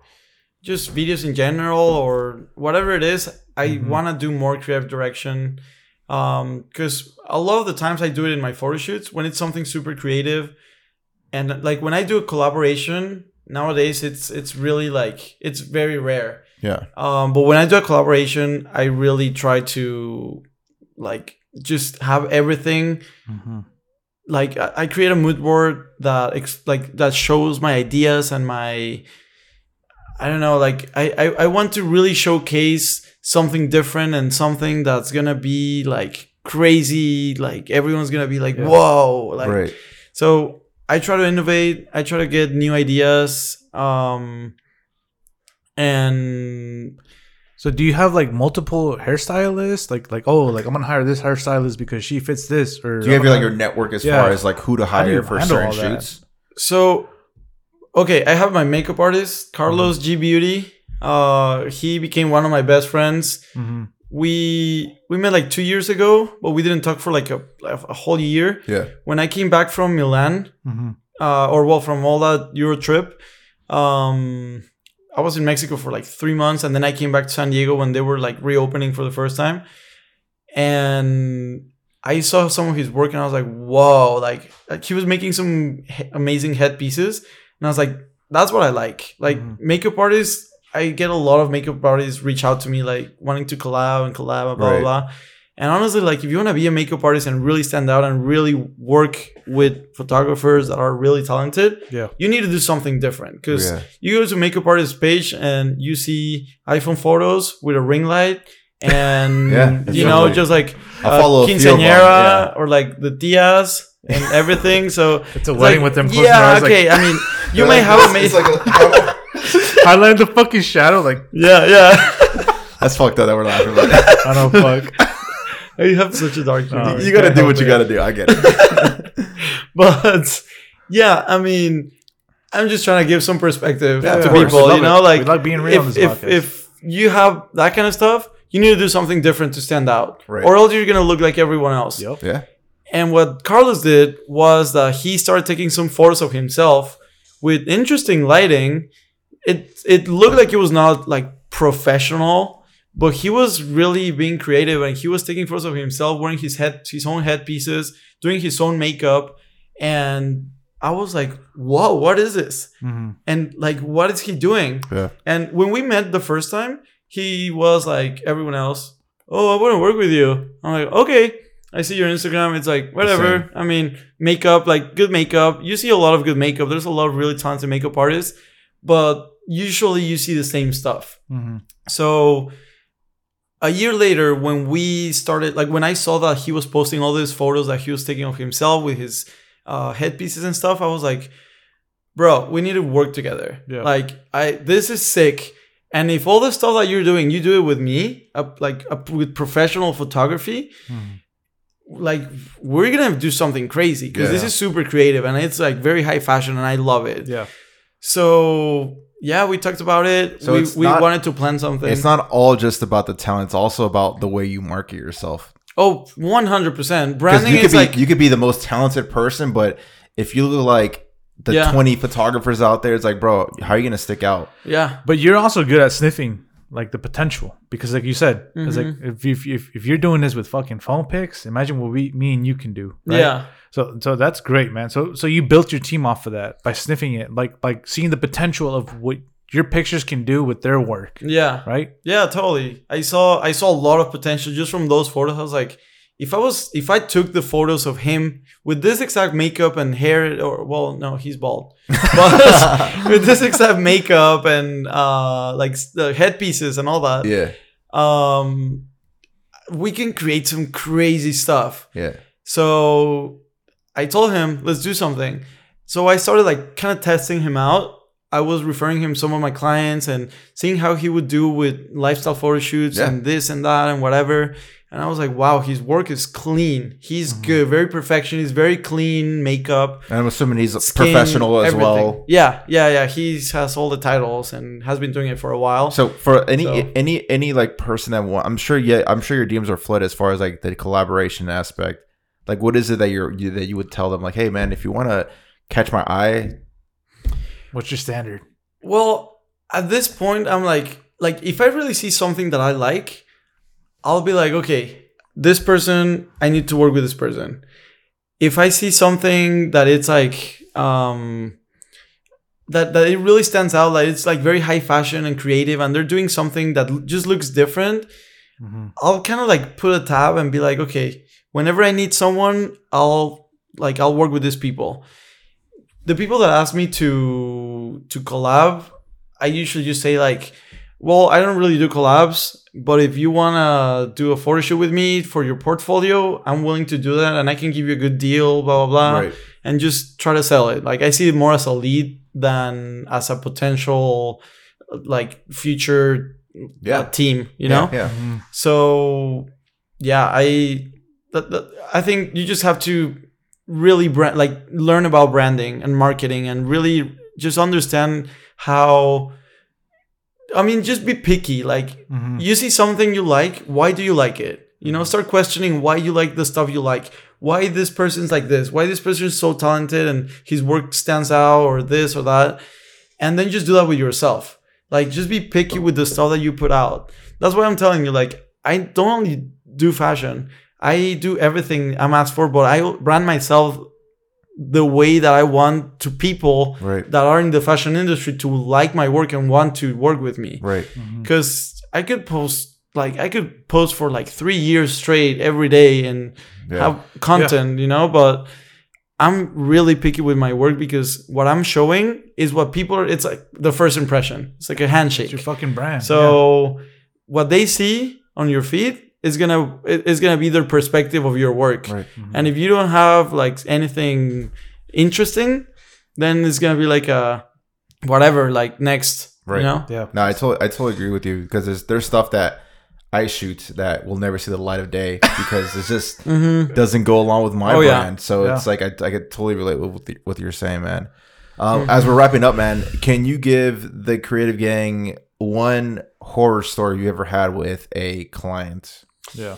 just videos in general or whatever it is. I Mhm. want to do more creative direction, because a lot of the times I do it in my photo shoots when it's something super creative, and like when I do a collaboration nowadays, it's it's really like it's very rare. yeah, Um, but when I do a collaboration, I really try to like just have everything. Mm-hmm. Like I, I create a mood board that ex- like that shows my ideas and my I don't know. Like I, I I want to really showcase something different and something that's gonna be like crazy. Like everyone's gonna be like, Yeah. whoa! Like right. so I try to innovate. I try to get new ideas. Um, and So do you have like multiple hairstylists? Like like oh like I'm gonna hire this hairstylist because she fits this or Do you have your, like your network as Yeah. far as like who to hire for handle certain shoots? so okay, I have my makeup artist Carlos G Beauty. Uh, he became one of my best friends. Mhm. We we met like two years ago, but we didn't talk for like a, a whole year. Yeah. When I came back from Milan, Mhm. uh, or well, from all that Euro trip, um, I was in Mexico for like three months, and then I came back to San Diego when they were like reopening for the first time, and I saw some of his work, and I was like, "Whoa!" Like, like he was making some he- amazing headpieces, and I was like, "That's what I like." Like Mhm. makeup artists, I get a lot of makeup artists reach out to me like wanting to collab and collab and blah Right. blah blah. And honestly, like if you want to be a makeup artist and really stand out and really work with photographers that are really talented, Yeah. you need to do something different. Because Yeah. you go to makeup artist page and you see iPhone photos with a ring light and Yeah, you know exactly. just like I uh, follow a few of them, quinceañera yeah. or like the tias and everything. So It's a it's wedding like- with them Yeah, okay. like I mean, you may have a amazing. like highlight the fucking shadow. Like yeah, yeah. that's fucked up that we're laughing about. I don't fuck. you have such a dark humor. You gotta do what you it. gotta do. I get it. but yeah, I mean, I'm just trying to give some perspective Yeah, to people. We love You it. know, like We like being real on if this if, if you have that kind of stuff, you need to do something different to stand out, Right. or else you're gonna look like everyone else. Yep. Yeah. And what Carlos did was that he started taking some photos of himself with interesting lighting. It it looked like it was not like professional, but he was really being creative and he was taking photos of himself wearing his head his own headpieces, doing his own makeup, and I was like, "Whoa, what is this?" Mhm. And like, what is he doing? Yeah. And when we met the first time, he was like everyone else. Oh, I want to work with you. I'm like, okay. I see your Instagram. It's like whatever. I mean, makeup, like good makeup. You see a lot of good makeup. There's a lot of really talented makeup artists, but usually you see the same stuff. hmm So a year later, when we started, like when I saw that he was posting all these photos that he was taking of himself with his uh, headpieces and stuff, I was like, bro, we need to work together. Yeah. Like I, this is sick. And if all the stuff that you're doing, you do it with me, uh, like uh, with professional photography, Mhm. like we're gonna do something crazy because this is super creative and it's like very high fashion and I love it. Yeah. So yeah, we talked about it. So we we not- wanted to plan something. It's not all just about the talent; it's also about the way you market yourself. Oh, 100%. Because Branding you could is be like you could be the most talented person, but if you look like the Yeah. 20 photographers out there, it's like, bro, how are you gonna stick out? yeah. But you're also good at sniffing like the potential because, like you said, it's like Mm-hmm. if, if if if you're doing this with fucking phone pics, imagine what we, me and you can do. Right? Yeah. So so that's great, man. So so you built your team off of that by sniffing it, like like seeing the potential of what your pictures can do with their work, Yeah. right? Yeah, totally. I saw I saw a lot of potential just from those photos. I was like, if I was if I took the photos of him with this exact makeup and hair or well, no, he's bald. But with this exact makeup and uh like the headpieces and all that, Yeah, um we can create some crazy stuff. yeah, So I told him, let's do something. So I started like kind of testing him out. I was referring him some of my clients and seeing how he would do with lifestyle photo shoots Yeah. and this and that and whatever. And I was like, wow, his work is clean. He's mm-hmm. good, very perfectionist, very clean makeup. and I'm assuming he's a skin, professional as everything. well. Yeah, yeah, yeah. He has all the titles and has been doing it for a while. So for any So- any any like person that want, I'm sure yeah, I'm sure your DMs are flooded as far as like the collaboration aspect. Like, what is it that you're you, that you would tell them? Like, hey man, if you want to catch my eye, What's your standard? Well, at this point, I'm like, like if I really see something that I like, I'll be like, okay, this person, I need to work with this person. If I see something that it's like, um, that that it really stands out, like it's like very high fashion and creative, and they're doing something that just looks different. Mm-hmm. I'll kind of like put a tab and be like, okay, whenever I need someone, I'll like I'll work with these people. The people that ask me to to collab, I usually just say like, well, I don't really do collabs, but if you wanna do a photo shoot with me for your portfolio, I'm willing to do that, and I can give you a good deal, blah blah blah, right? and just try to sell it. Like I see it more as a lead than as a potential like future Yeah. uh, team. You know. yeah, Mm-hmm. So yeah, I that, that, I think you just have to really brand like learn about branding and marketing and really just understand how I mean just be picky. Like Mm-hmm. you see something you like why do you like it? You know start questioning why you like the stuff you like. Why this person's like this? Why this person is so talented and his work stands out or this or that? And then just do that with yourself. Like just be picky with the stuff that you put out. That's why i'm telling you like i don't only do fashion i do everything i'm asked for but i brand myself the way that i want to people right, that are in the fashion industry to like my work and want to work with me right. Mm-hmm. because I could post like I could post for like three years straight every day and Yeah. have content, you know. But I'm really picky with my work because what I'm showing is what people are. It's like the first impression. It's like a It's handshake. your fucking brand. So what they see on your feed is gonna it- is gonna be their perspective of your work. Right. And if you don't have like anything interesting, then it's gonna be like a whatever. Like next, Right. you know. yeah. yeah. No, I totally, I totally agree with you because there's there's stuff that I shoot that will never see the light of day because it just Mm-hmm. doesn't go along with my Oh, yeah. brand. So Yeah. it's like I, I could totally relate with what, the, what you're saying, man. Um, As we're wrapping up, man, can you give the creative gang one horror story you ever had with a client? Yeah.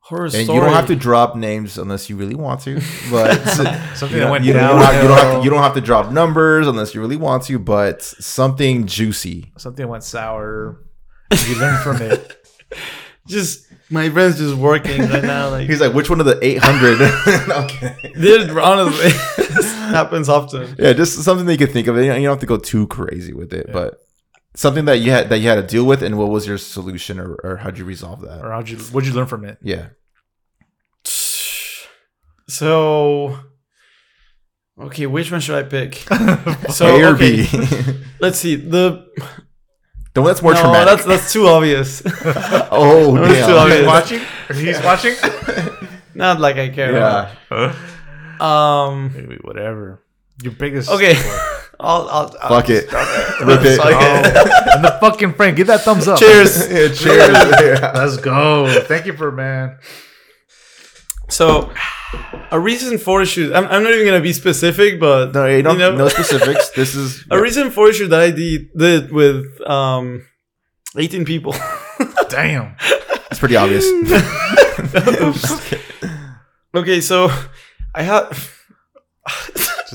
Horror And story. you don't have to drop names unless you really want to, but Something you, that don't, went you, down. you don't have, you don't have to, you don't have to drop numbers unless you really want to, but something juicy. Something went sour. You learn from it. just my brain's just working right now. Like He's like, which one of the 800? okay. this honestly happens often. Yeah, just something that you could think of. You don't you don't have to go too crazy with it, Yeah. but something that you had that you had to deal with, and what was your solution, or, or how'd you resolve that? Or how'd you what'd you learn from it? Yeah, So Okay, which one should I pick? so A or okay, B? let's see. The the one that's more no, traumatic. that's that's too obvious. oh, That's damn. too obvious. watching? He's watching? Not like I care. Yeah. About. Um. Maybe whatever. Your biggest. Okay. I'll. I'll, I'll Fuck it. Rip it. Fuck it. Oh, and the fucking Frank, give that thumbs up. Cheers. Yeah, cheers. Yeah. Let's go. Thank you for man. So, a recent photo shoot. I'm, I'm not even gonna be specific, but No, you don't, know, no specifics. This is a recent photo shoot that I did, did with um 18 people. Damn. it's pretty obvious. okay, so I had.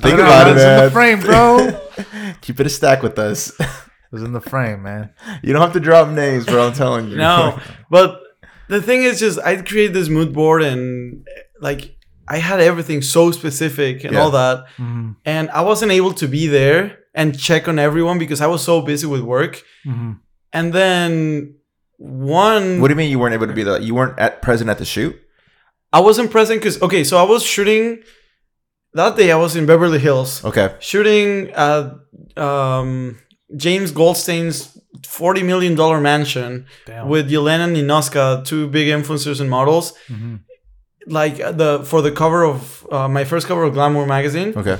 Think No, no, about it, it's in the frame, bro. Keep it a stack with us. It was in the frame, man. You don't have to drop names, bro. I'm telling you. No, but the thing is, just I created this mood board and like I had everything so specific and Yeah. all that, Mm-hmm. and I wasn't able to be there and check on everyone because I was so busy with work. Mm-hmm. And then one, What do you mean you weren't able to be there? You weren't at present at the shoot? I wasn't present because okay, so I was shooting that day. I was in Beverly Hills Okay. shooting at um, James Goldstein's forty million dollar mansion Damn. with Yelena Ninoska, two big influencers and models. Mhm. Like uh, the for the cover of uh, my first cover of Glamour magazine, Okay.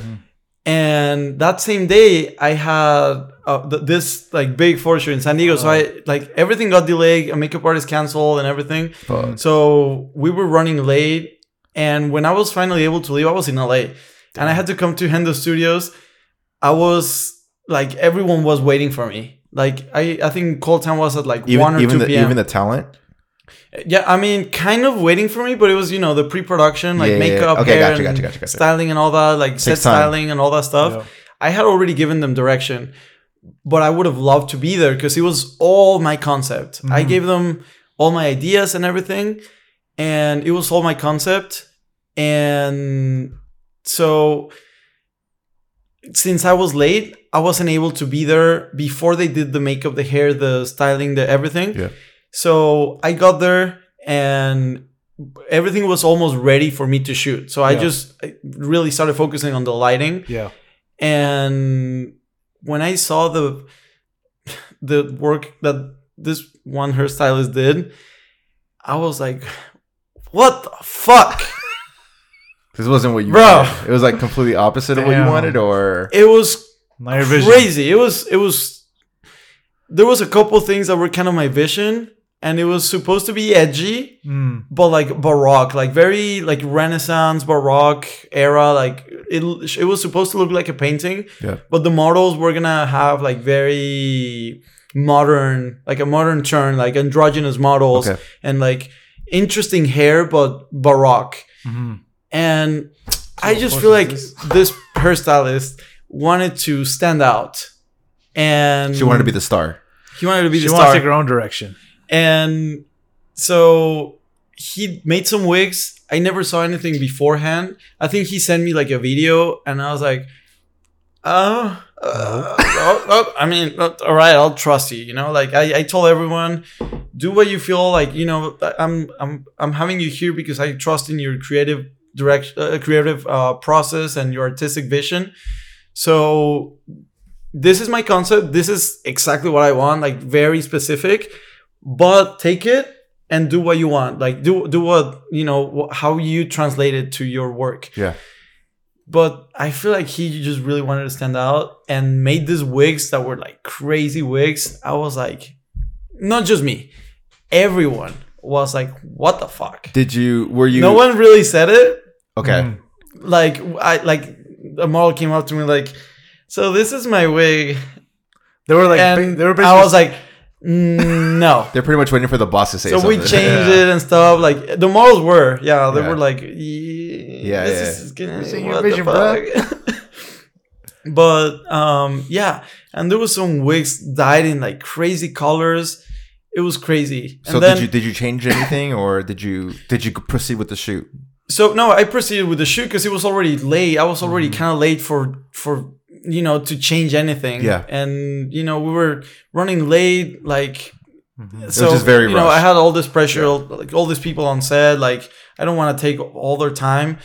and that same day I had uh, th- this like big photo shoot in San Diego. So I like everything got delayed. A makeup artist canceled and everything. Fuck. So we were running late, and when I was finally able to leave, I was in LA, and I had to come to Hendo Studios. I was like everyone was waiting for me. Like I, I think call time was at like Even one or even two the p.m. even the talent. yeah, I mean, kind of waiting for me, but it was you know the pre-production, like Yeah, yeah, yeah. makeup, Okay, hair, gotcha, and gotcha, gotcha, gotcha. styling, and all that, like set time. styling and all that stuff. Yeah. I had already given them direction, but I would have loved to be there because it was all my concept. I Mm-hmm. gave them all my ideas and everything, and it was all my concept. And so, since I was late, I wasn't able to be there before they did the makeup, the hair, the styling, the everything. Yeah. So I got there and everything was almost ready for me to shoot. So I Yeah. just I really started focusing on the lighting Yeah. and when I saw the the work that this one hairstylist did, I was like, "What the fuck?" This wasn't what you Bro. wanted. It was like completely opposite of what you Damn. wanted, or It was Now your vision. crazy. It was it was there was a couple things that were kind of my vision, and it was supposed to be edgy, Mm. but like baroque, like very like Renaissance baroque era. Like it it was supposed to look like a painting, Yeah. but the models were gonna have like very modern, like a modern turn, like androgynous models, Okay. and like interesting hair, but baroque. Mhm. And I just feel like this? this hairstylist wanted to stand out, and she wanted to be the star. he wanted to be She the wants to star take her own direction. and so he made some wigs i never saw anything beforehand i think he sent me like a video and i was like oh, oh, oh, i mean uh, all right i'll trust you you know? Like I, I told everyone do what you feel like you know i'm i'm i'm having you here because i trust in your creative direction uh, creative uh, process and your artistic vision. So this is my concept. This is exactly what i want like very specific. But take it and do what you want. Like do do what you know how you translate it to your work. Yeah. But i feel like he just really wanted to stand out and made these wigs that were like crazy wigs i was like not just me everyone was like what the fuck Did you? Were you? no one really said it Okay. Mm. like i like a model came up to me like so this is my wig They were like, and they were i was like "Mm, no They're pretty much waiting for the boss to say so something. we changed Yeah. it and stuff. Like the models were, yeah, they Yeah. were like, Yeah, yeah, this yeah. is gonna, be ain't your vision, fuck? but um, yeah, and there was some wigs dyed in like crazy colors. It was crazy. And So then, did you did you change anything, or did you did you proceed with the shoot? so no, I proceeded with the shoot because it was already late. I was already kind of late for for you know to change anything. Yeah. and you know we were running late, like Mhm. so just very you know I had all this pressure, like all these people on set. Like I don't want to take all their time.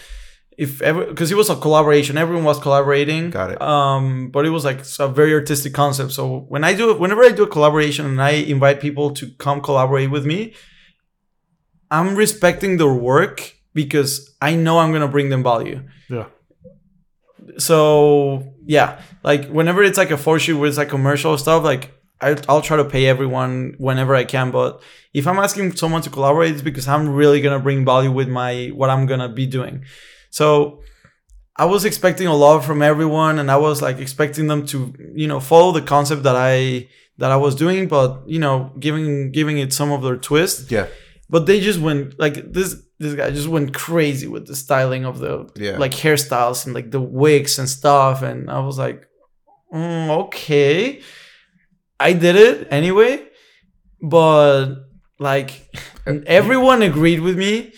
if ever because it was a collaboration, everyone was collaborating. Got it. Um, but it was like a very artistic concept. So when I do, whenever I do a collaboration and I invite people to come collaborate with me, I'm respecting their work because I know I'm gonna bring them value. Yeah. So yeah, like whenever it's like a photo shoot with like commercial stuff, like I, I'll try to pay everyone whenever I can. But if I'm asking someone to collaborate, it's because I'm really gonna bring value with my what I'm gonna be doing. So I was expecting a lot from everyone, and I was like expecting them to you know follow the concept that I that I was doing, but you know giving giving it some of their twist. Yeah. But they just went like this. This guy just went crazy with the styling of the Yeah. like hairstyles and like the wigs and stuff, and I was like, mm, okay, I did it anyway, but like uh, everyone agreed with me.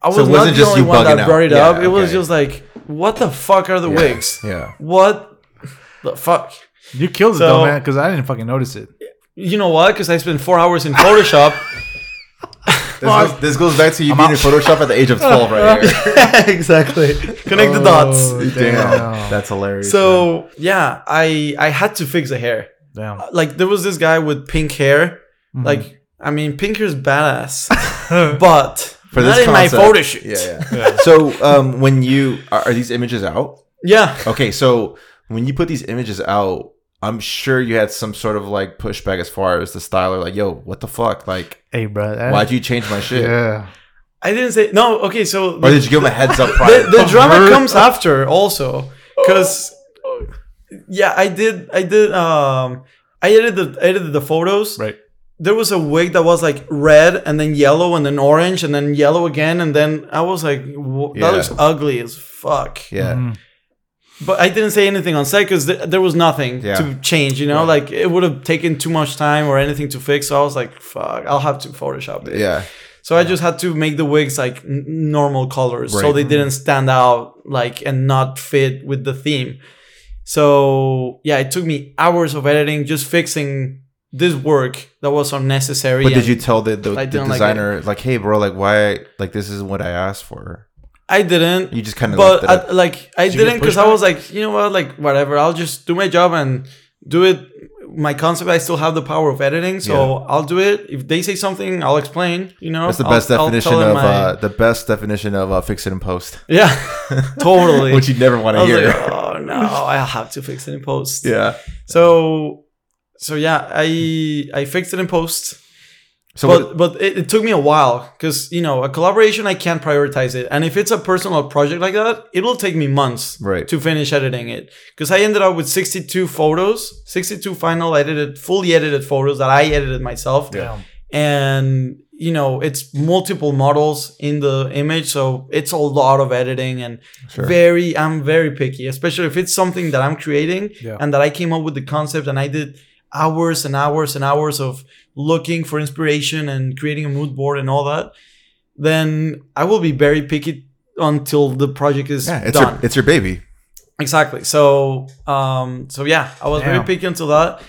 I was So not the just only one that out. brought it Yeah, up. It was just like, what the fuck are the Yeah. wigs? Yeah. What the fuck? You killed it So- though, man, because I didn't fucking notice it. You know what? Because I spent four hours in Photoshop. This, goes, this goes back to you being in Photoshop at the age of 12 right here. exactly. Connect the dots. Oh, Damn. Damn. That's hilarious. man. So yeah, I I had to fix the hair. Damn. Like there was this guy with pink hair. Mm-hmm. Like I mean, pink hair is badass, but For not this in my photo shoot. Yeah, yeah. so um, when you are, are these images out? Yeah. Okay, so when you put these images out, I'm sure you had some sort of like pushback as far as the styler, like, yo, what the fuck? Like, Hey, bro. that- why'd you change my shit? Yeah. I didn't say no. Okay, so Or did you give him a heads up prior? the, the drama comes after also because yeah i did i did um i edited the edited the photos Right. there was a wig that was like red and then yellow and then orange and then yellow again and then i was like "Wha- Yeah. that looks ugly as fuck yeah. Mhm. but i didn't say anything on set because th- there was nothing Yeah. to change you know like it would have taken too much time or anything to fix so i was like fuck i'll have to photoshop it Yeah. so I just had to make the wigs like n- normal colors, so they didn't stand out like and not fit with the theme. So yeah, it took me hours of editing just fixing this work that was unnecessary. But did you tell the, the, the didn't like designer, like, hey, bro, like, why, like, this isn't what I asked for? I didn't. You just kind of but left it I, like I did didn't because I was like, you know what, like whatever. I'll just do my job and do it. My concept, I still have the power of editing, so Yeah. I'll do it. If they say something, I'll explain. You know, That's the best I'll definition them of my- uh, the best definition of uh, fix it in post, yeah, totally. which you never want to hear. like, oh no, I have to fix it in post. yeah. So, so yeah, I I fixed it in post, So but what, but it, it took me a while because you know a collaboration I can't prioritize it, and if it's a personal project like that, it will take me months Right. to finish editing it because I ended up with sixty two photos, sixty two final edited, fully edited photos that I edited myself, Damn. and you know it's multiple models in the image so it's a lot of editing and Sure. very i'm very picky especially if it's something that i'm creating Yeah. and that i came up with the concept and i did hours and hours and hours of looking for inspiration and creating a mood board and all that then i will be very picky until the project is yeah, it's done your, it's your baby. Exactly. So, um, so yeah, I was very picky until that,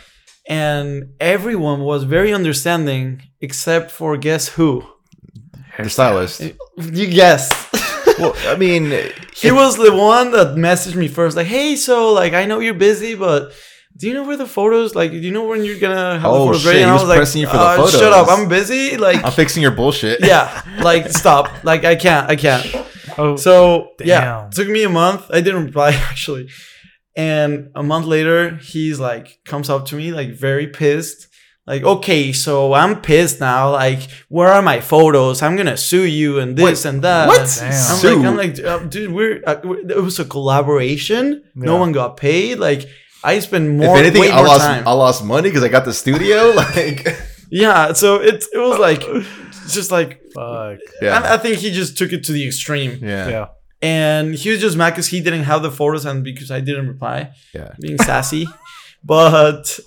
and everyone was very understanding except for guess who? The stylist. You guessed. well, I mean, he was the one that messaged me first, like, "Hey, so like, I know you're busy, but." Do you know where the photos? Like, do you know when you're gonna have Oh, the photos shit, ready? he And I was was like, pressing you for the "Uh, photos." Shut up! I'm busy. Like, I'm fixing your bullshit. yeah, like stop. Like, I can't. I can't. Oh, So yeah, Damn. took me a month. I didn't reply actually, and a month later, he's like comes up to me like very pissed. Like, okay, so I'm pissed now. Like, where are my photos? I'm gonna sue you and this and that. what? Damn. I'm Sue? like, I'm like, uh, dude, we're, uh, we're it was a collaboration. No one got paid. Like, I spent If more, anything, way I more lost time. I lost money because I got the studio. Like, yeah, so it it was like just like fuck. yeah, I, I think he just took it to the extreme. yeah, Yeah. and he was just mad because he didn't have the photos and because I didn't reply, yeah. being sassy. but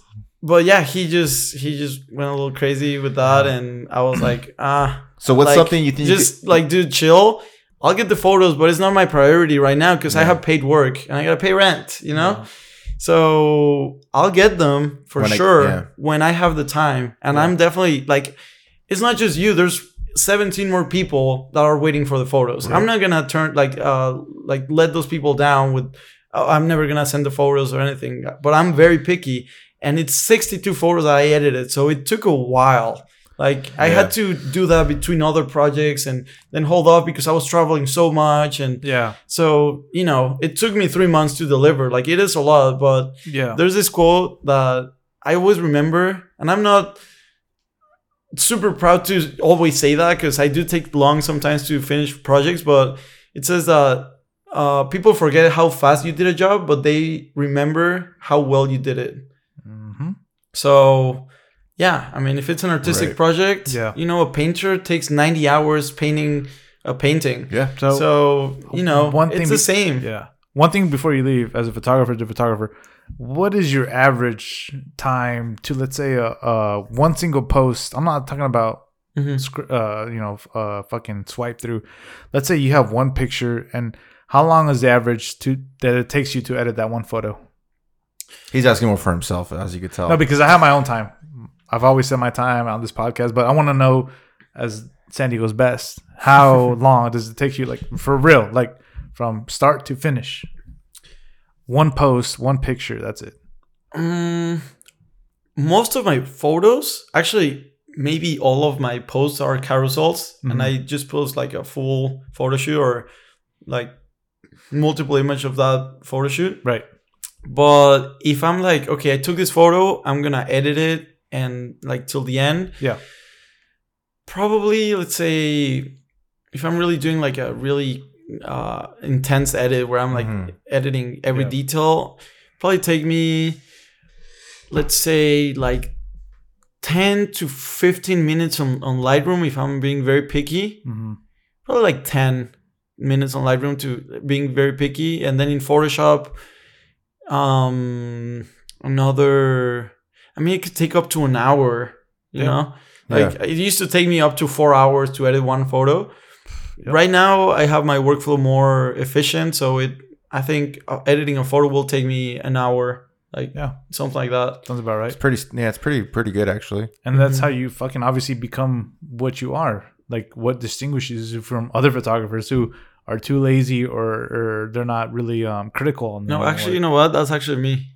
but yeah, he just he just went a little crazy with that, and I was like, ah, So what's like, something you think? you just like dude, chill. I'll get the photos, but it's not my priority right now because I have paid work and I gotta pay rent. You know. Yeah. So I'll get them for When I- sure yeah. when I have the time. And Yeah. I'm definitely like, it's not just you. There's 17 more people that are waiting for the photos. I'm not gonna turn like uh like let those people down with oh, I'm never gonna send the photos or anything. But I'm very picky, and it's 62 photos that I edited, so it took a while. Like I had to do that between other projects and then hold off because I was traveling so much and Yeah. so you know it took me three months to deliver. Like it is a lot, but Yeah. there's this quote that I always remember, and I'm not super proud to always say that because I do take long sometimes to finish projects, but it says that uh, people forget how fast you did a job, but they remember how well you did it. hmm So, yeah, I mean, if it's an artistic Right. project, Yeah. you know, a painter takes 90 hours painting a painting. Yeah. So, So, you know, one it's thing the same. yeah. One thing before you leave, as a photographer to photographer, what is your average time to let's say a, a one single post? I'm not talking about Mhm. scr- uh, you know, uh, fucking swipe through. Let's say you have one picture, and how long is the average to that it takes you to edit that one photo? He's asking more for himself, as you could tell. No, because I have my own time. I've always said my time on this podcast, but I want to know, as San Diego's best, how long does it take you, like for real, like from start to finish? One post, one picture. That's it. Mm, most of my photos, actually, maybe all of my posts are carousels, Mhm. and I just post like a full photo shoot or like multiple image of that photo shoot. Right. But if I'm like, okay, I took this photo, I'm gonna edit it and like till the end. Yeah. Probably, let's say, if I'm really doing like a really uh, intense edit where I'm like Mhm. editing every Yeah. detail, probably take me, let's say, like 10 to 15 minutes on, on Lightroom if I'm being very picky hmm probably like 10 minutes on Lightroom to being very picky and then in Photoshop um another I mean it could take up to an hour you Yeah. know like it used to take me up to 4 hours to edit one photo Yep. right now I have my workflow more efficient so it I think uh, editing a photo will take me an hour like Yeah. something like that Sounds about right. It's pretty. Yeah, it's pretty pretty good actually. And that's Mhm. how you fucking obviously become what you are. Like what distinguishes you from other photographers who are too lazy or, or they're not really um, critical. on no actually work. you know what that's actually me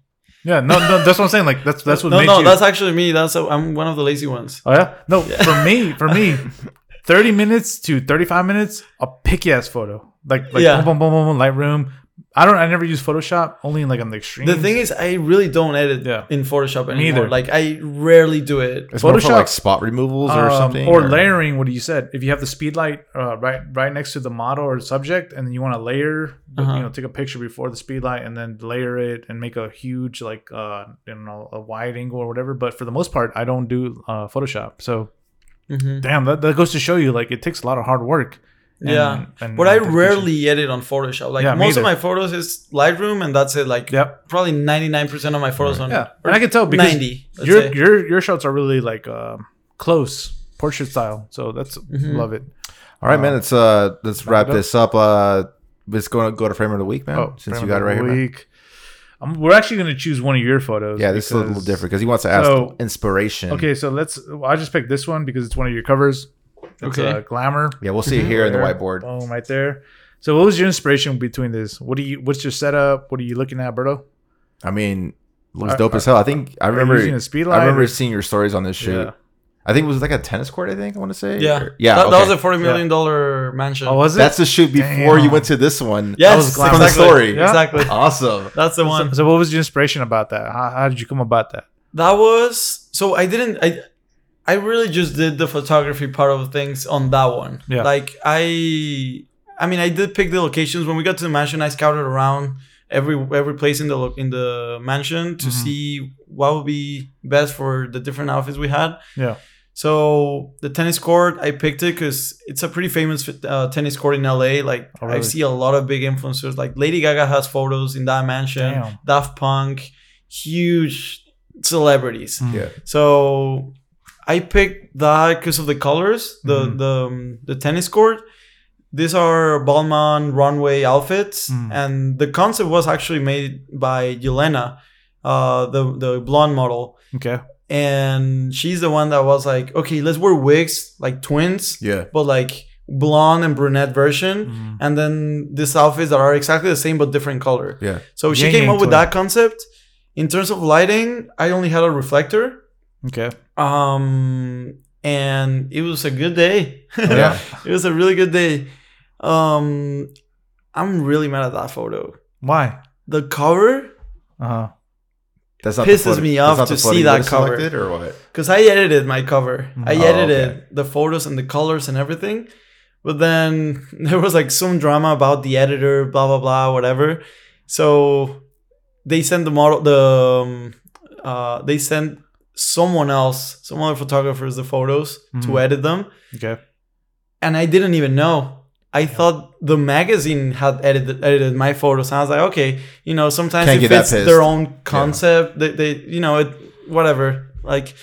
Yeah, no, no, that's what I'm saying. Like that's that's what no no you. that's actually me that's i I'm one of the lazy ones Oh yeah, no. For me, for me, thirty minutes to thirty-five minutes, a picky ass photo. Like like Yeah. boom, boom, boom, boom, Lightroom. I don't. I never use Photoshop. Only in like on the extreme. The thing is, I really don't edit Yeah. in Photoshop anymore. either. Like I rarely do it. It's more for Photoshop- like spot removals or Um, something, or layering. What you said. If you have the speed light uh, right right next to the model or subject, and then you want to layer, Uh-huh. you know, take a picture before the speed light, and then layer it and make a huge like uh, you know a wide angle or whatever. But for the most part, I don't do uh, Photoshop. So Mhm. damn, that, that goes to show you like it takes a lot of hard work. And- yeah, and but I rarely edit on Photoshop. Like Yeah, most of my photos is Lightroom, and that's it. Like Yep. probably ninety nine percent of my photos on Yeah, and I can tell because ninety. your say. your your shots are really like um, close portrait style. So that's Mhm. love it. All right, man. Let's uh let's wrap up. this up. Uh, let's go go to frame of the week, man. since you got it right here. man. week. Um, we're actually going to choose one of your photos. Yeah, this is a little different because he wants to ask So- inspiration. Okay, so let's. Well, I just picked this one because it's one of your covers. It's Okay. uh, glamour. Yeah, we'll see it here in the whiteboard. Boom, right there. So, what was your inspiration between this? What do you? What's your setup? What are you looking at, Berto? I mean, looks Are- dope as hell. I think I remember. using a speed I remember or- seeing your stories on this shoot. Yeah. I think it was like a tennis court. I think I want to say. yeah, Or- yeah. That, that was a forty million dollar mansion. Oh, was it? That's the shoot before you went to this one. yes, that was from the story. Yeah. Exactly. Awesome. That's the one. So, so what was your inspiration about that? How, how did you come about that? That was so I didn't I I really just did the photography part of things on that one. Yeah. Like I I mean I did pick the locations when we got to the mansion I scouted around every every place in the lo- in the mansion to Mhm. see what would be best for the different outfits we had. Yeah. So the tennis court I picked it cuz it's a pretty famous uh, tennis court in LA like Oh, really? I see a lot of big influencers like Lady Gaga has photos in that mansion, Damn. Daft Punk, huge celebrities. Mm. Yeah. So I picked that because of the colors, the Mhm. the um, the tennis court. These are Balmain runway outfits, Mm. and the concept was actually made by Yelena, uh, the the blonde model. Okay. and she's the one that was like, okay, let's wear wigs like twins, Yeah. but like blonde and brunette version, Mhm. and then these outfits that are exactly the same but different color. Yeah. So she Yang came up with that concept. In terms of lighting, I only had a reflector. Okay. Um, and it was a good day. Yeah. it was a really good day. Um, I'm really mad at that photo. Why? The cover, Uh huh. That's not Pisses me off to see that cover. or what? because I edited my cover. I Oh, edited okay. the photos and the colors and everything. But then there was like some drama about the editor, blah blah blah, whatever. So they sent the model, the um, uh, they sent someone else, some other photographers, the photos to Mhm. edit them. Okay. and I didn't even know. I thought the magazine had edited edited my photos. And I was like, okay, you know, sometimes Can't it get fits their own concept. They, they, you know, it whatever. Like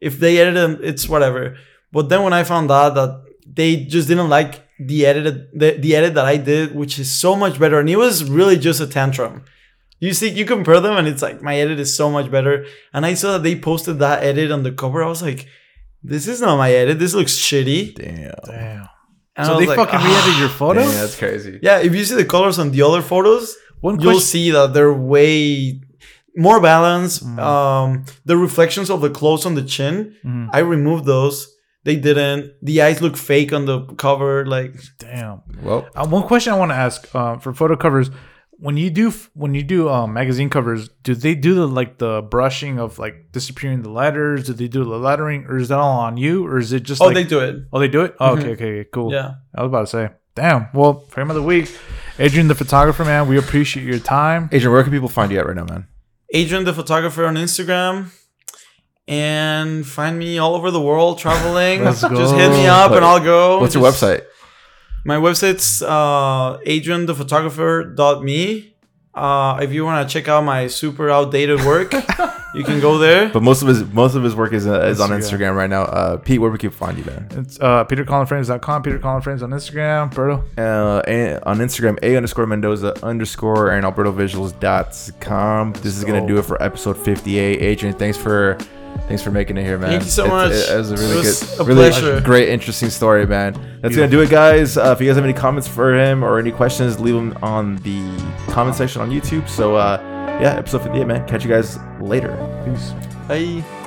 if they edit them, it's whatever. But then when I found out that they just didn't like the edited the, the edit that I did, which is so much better, and it was really just a tantrum. You see, you compare them, and it's like my edit is so much better. And I saw that they posted that edit on the cover. I was like, this is not my edit. This looks shitty. Damn. Damn. And so they like, fucking "Ah." re-edited your photos. Damn, that's crazy. Yeah, if you see the colors on the other photos, One you'll question. see that they're way more balanced. Mm. Um, the reflections of the clothes on the chin, Mhm. I removed those. They didn't. The eyes look fake on the cover. Like, Damn. Well, Uh, one question I want to ask uh, for photo covers: when you do when you do um, magazine covers, do they do the like the brushing of like disappearing the letters? Do they do the lettering, or is that all on you, or is it just oh, like they do it. oh they do it? Oh, Mhm. okay, okay, cool. Yeah. I was about to say, damn. Well, frame of the week, Adrian the photographer, man. We appreciate your time. Adrian, where can people find you at right now, man? Adrian the photographer on Instagram. And find me all over the world traveling. Just hit me go. up and I'll go. What's your website? My website's uh, adrianthephotographer.me. Uh, if you want to check out my super outdated work, you can go there. But most of his most of his work is, uh, is on Instagram. Instagram right now. Uh, Pete, where we can find you, man? It's uh, petercollinframes.com, Peter Collin Frames on Instagram. Berto. Uh, and on Instagram, a underscore Mendoza underscore and AlbertoVisuals.com. This is gonna do it for episode 58. Adrian, thanks for thanks for making it here, man. Thank you so It's- much. It, it was a really It was good, really pleasure. great, interesting story, man. That's gonna do it, guys. Uh, if you guys have any comments for him or any questions, leave them on the comment section on YouTube. So, uh, yeah, episode 58, man. Catch you guys later. Peace. Bye.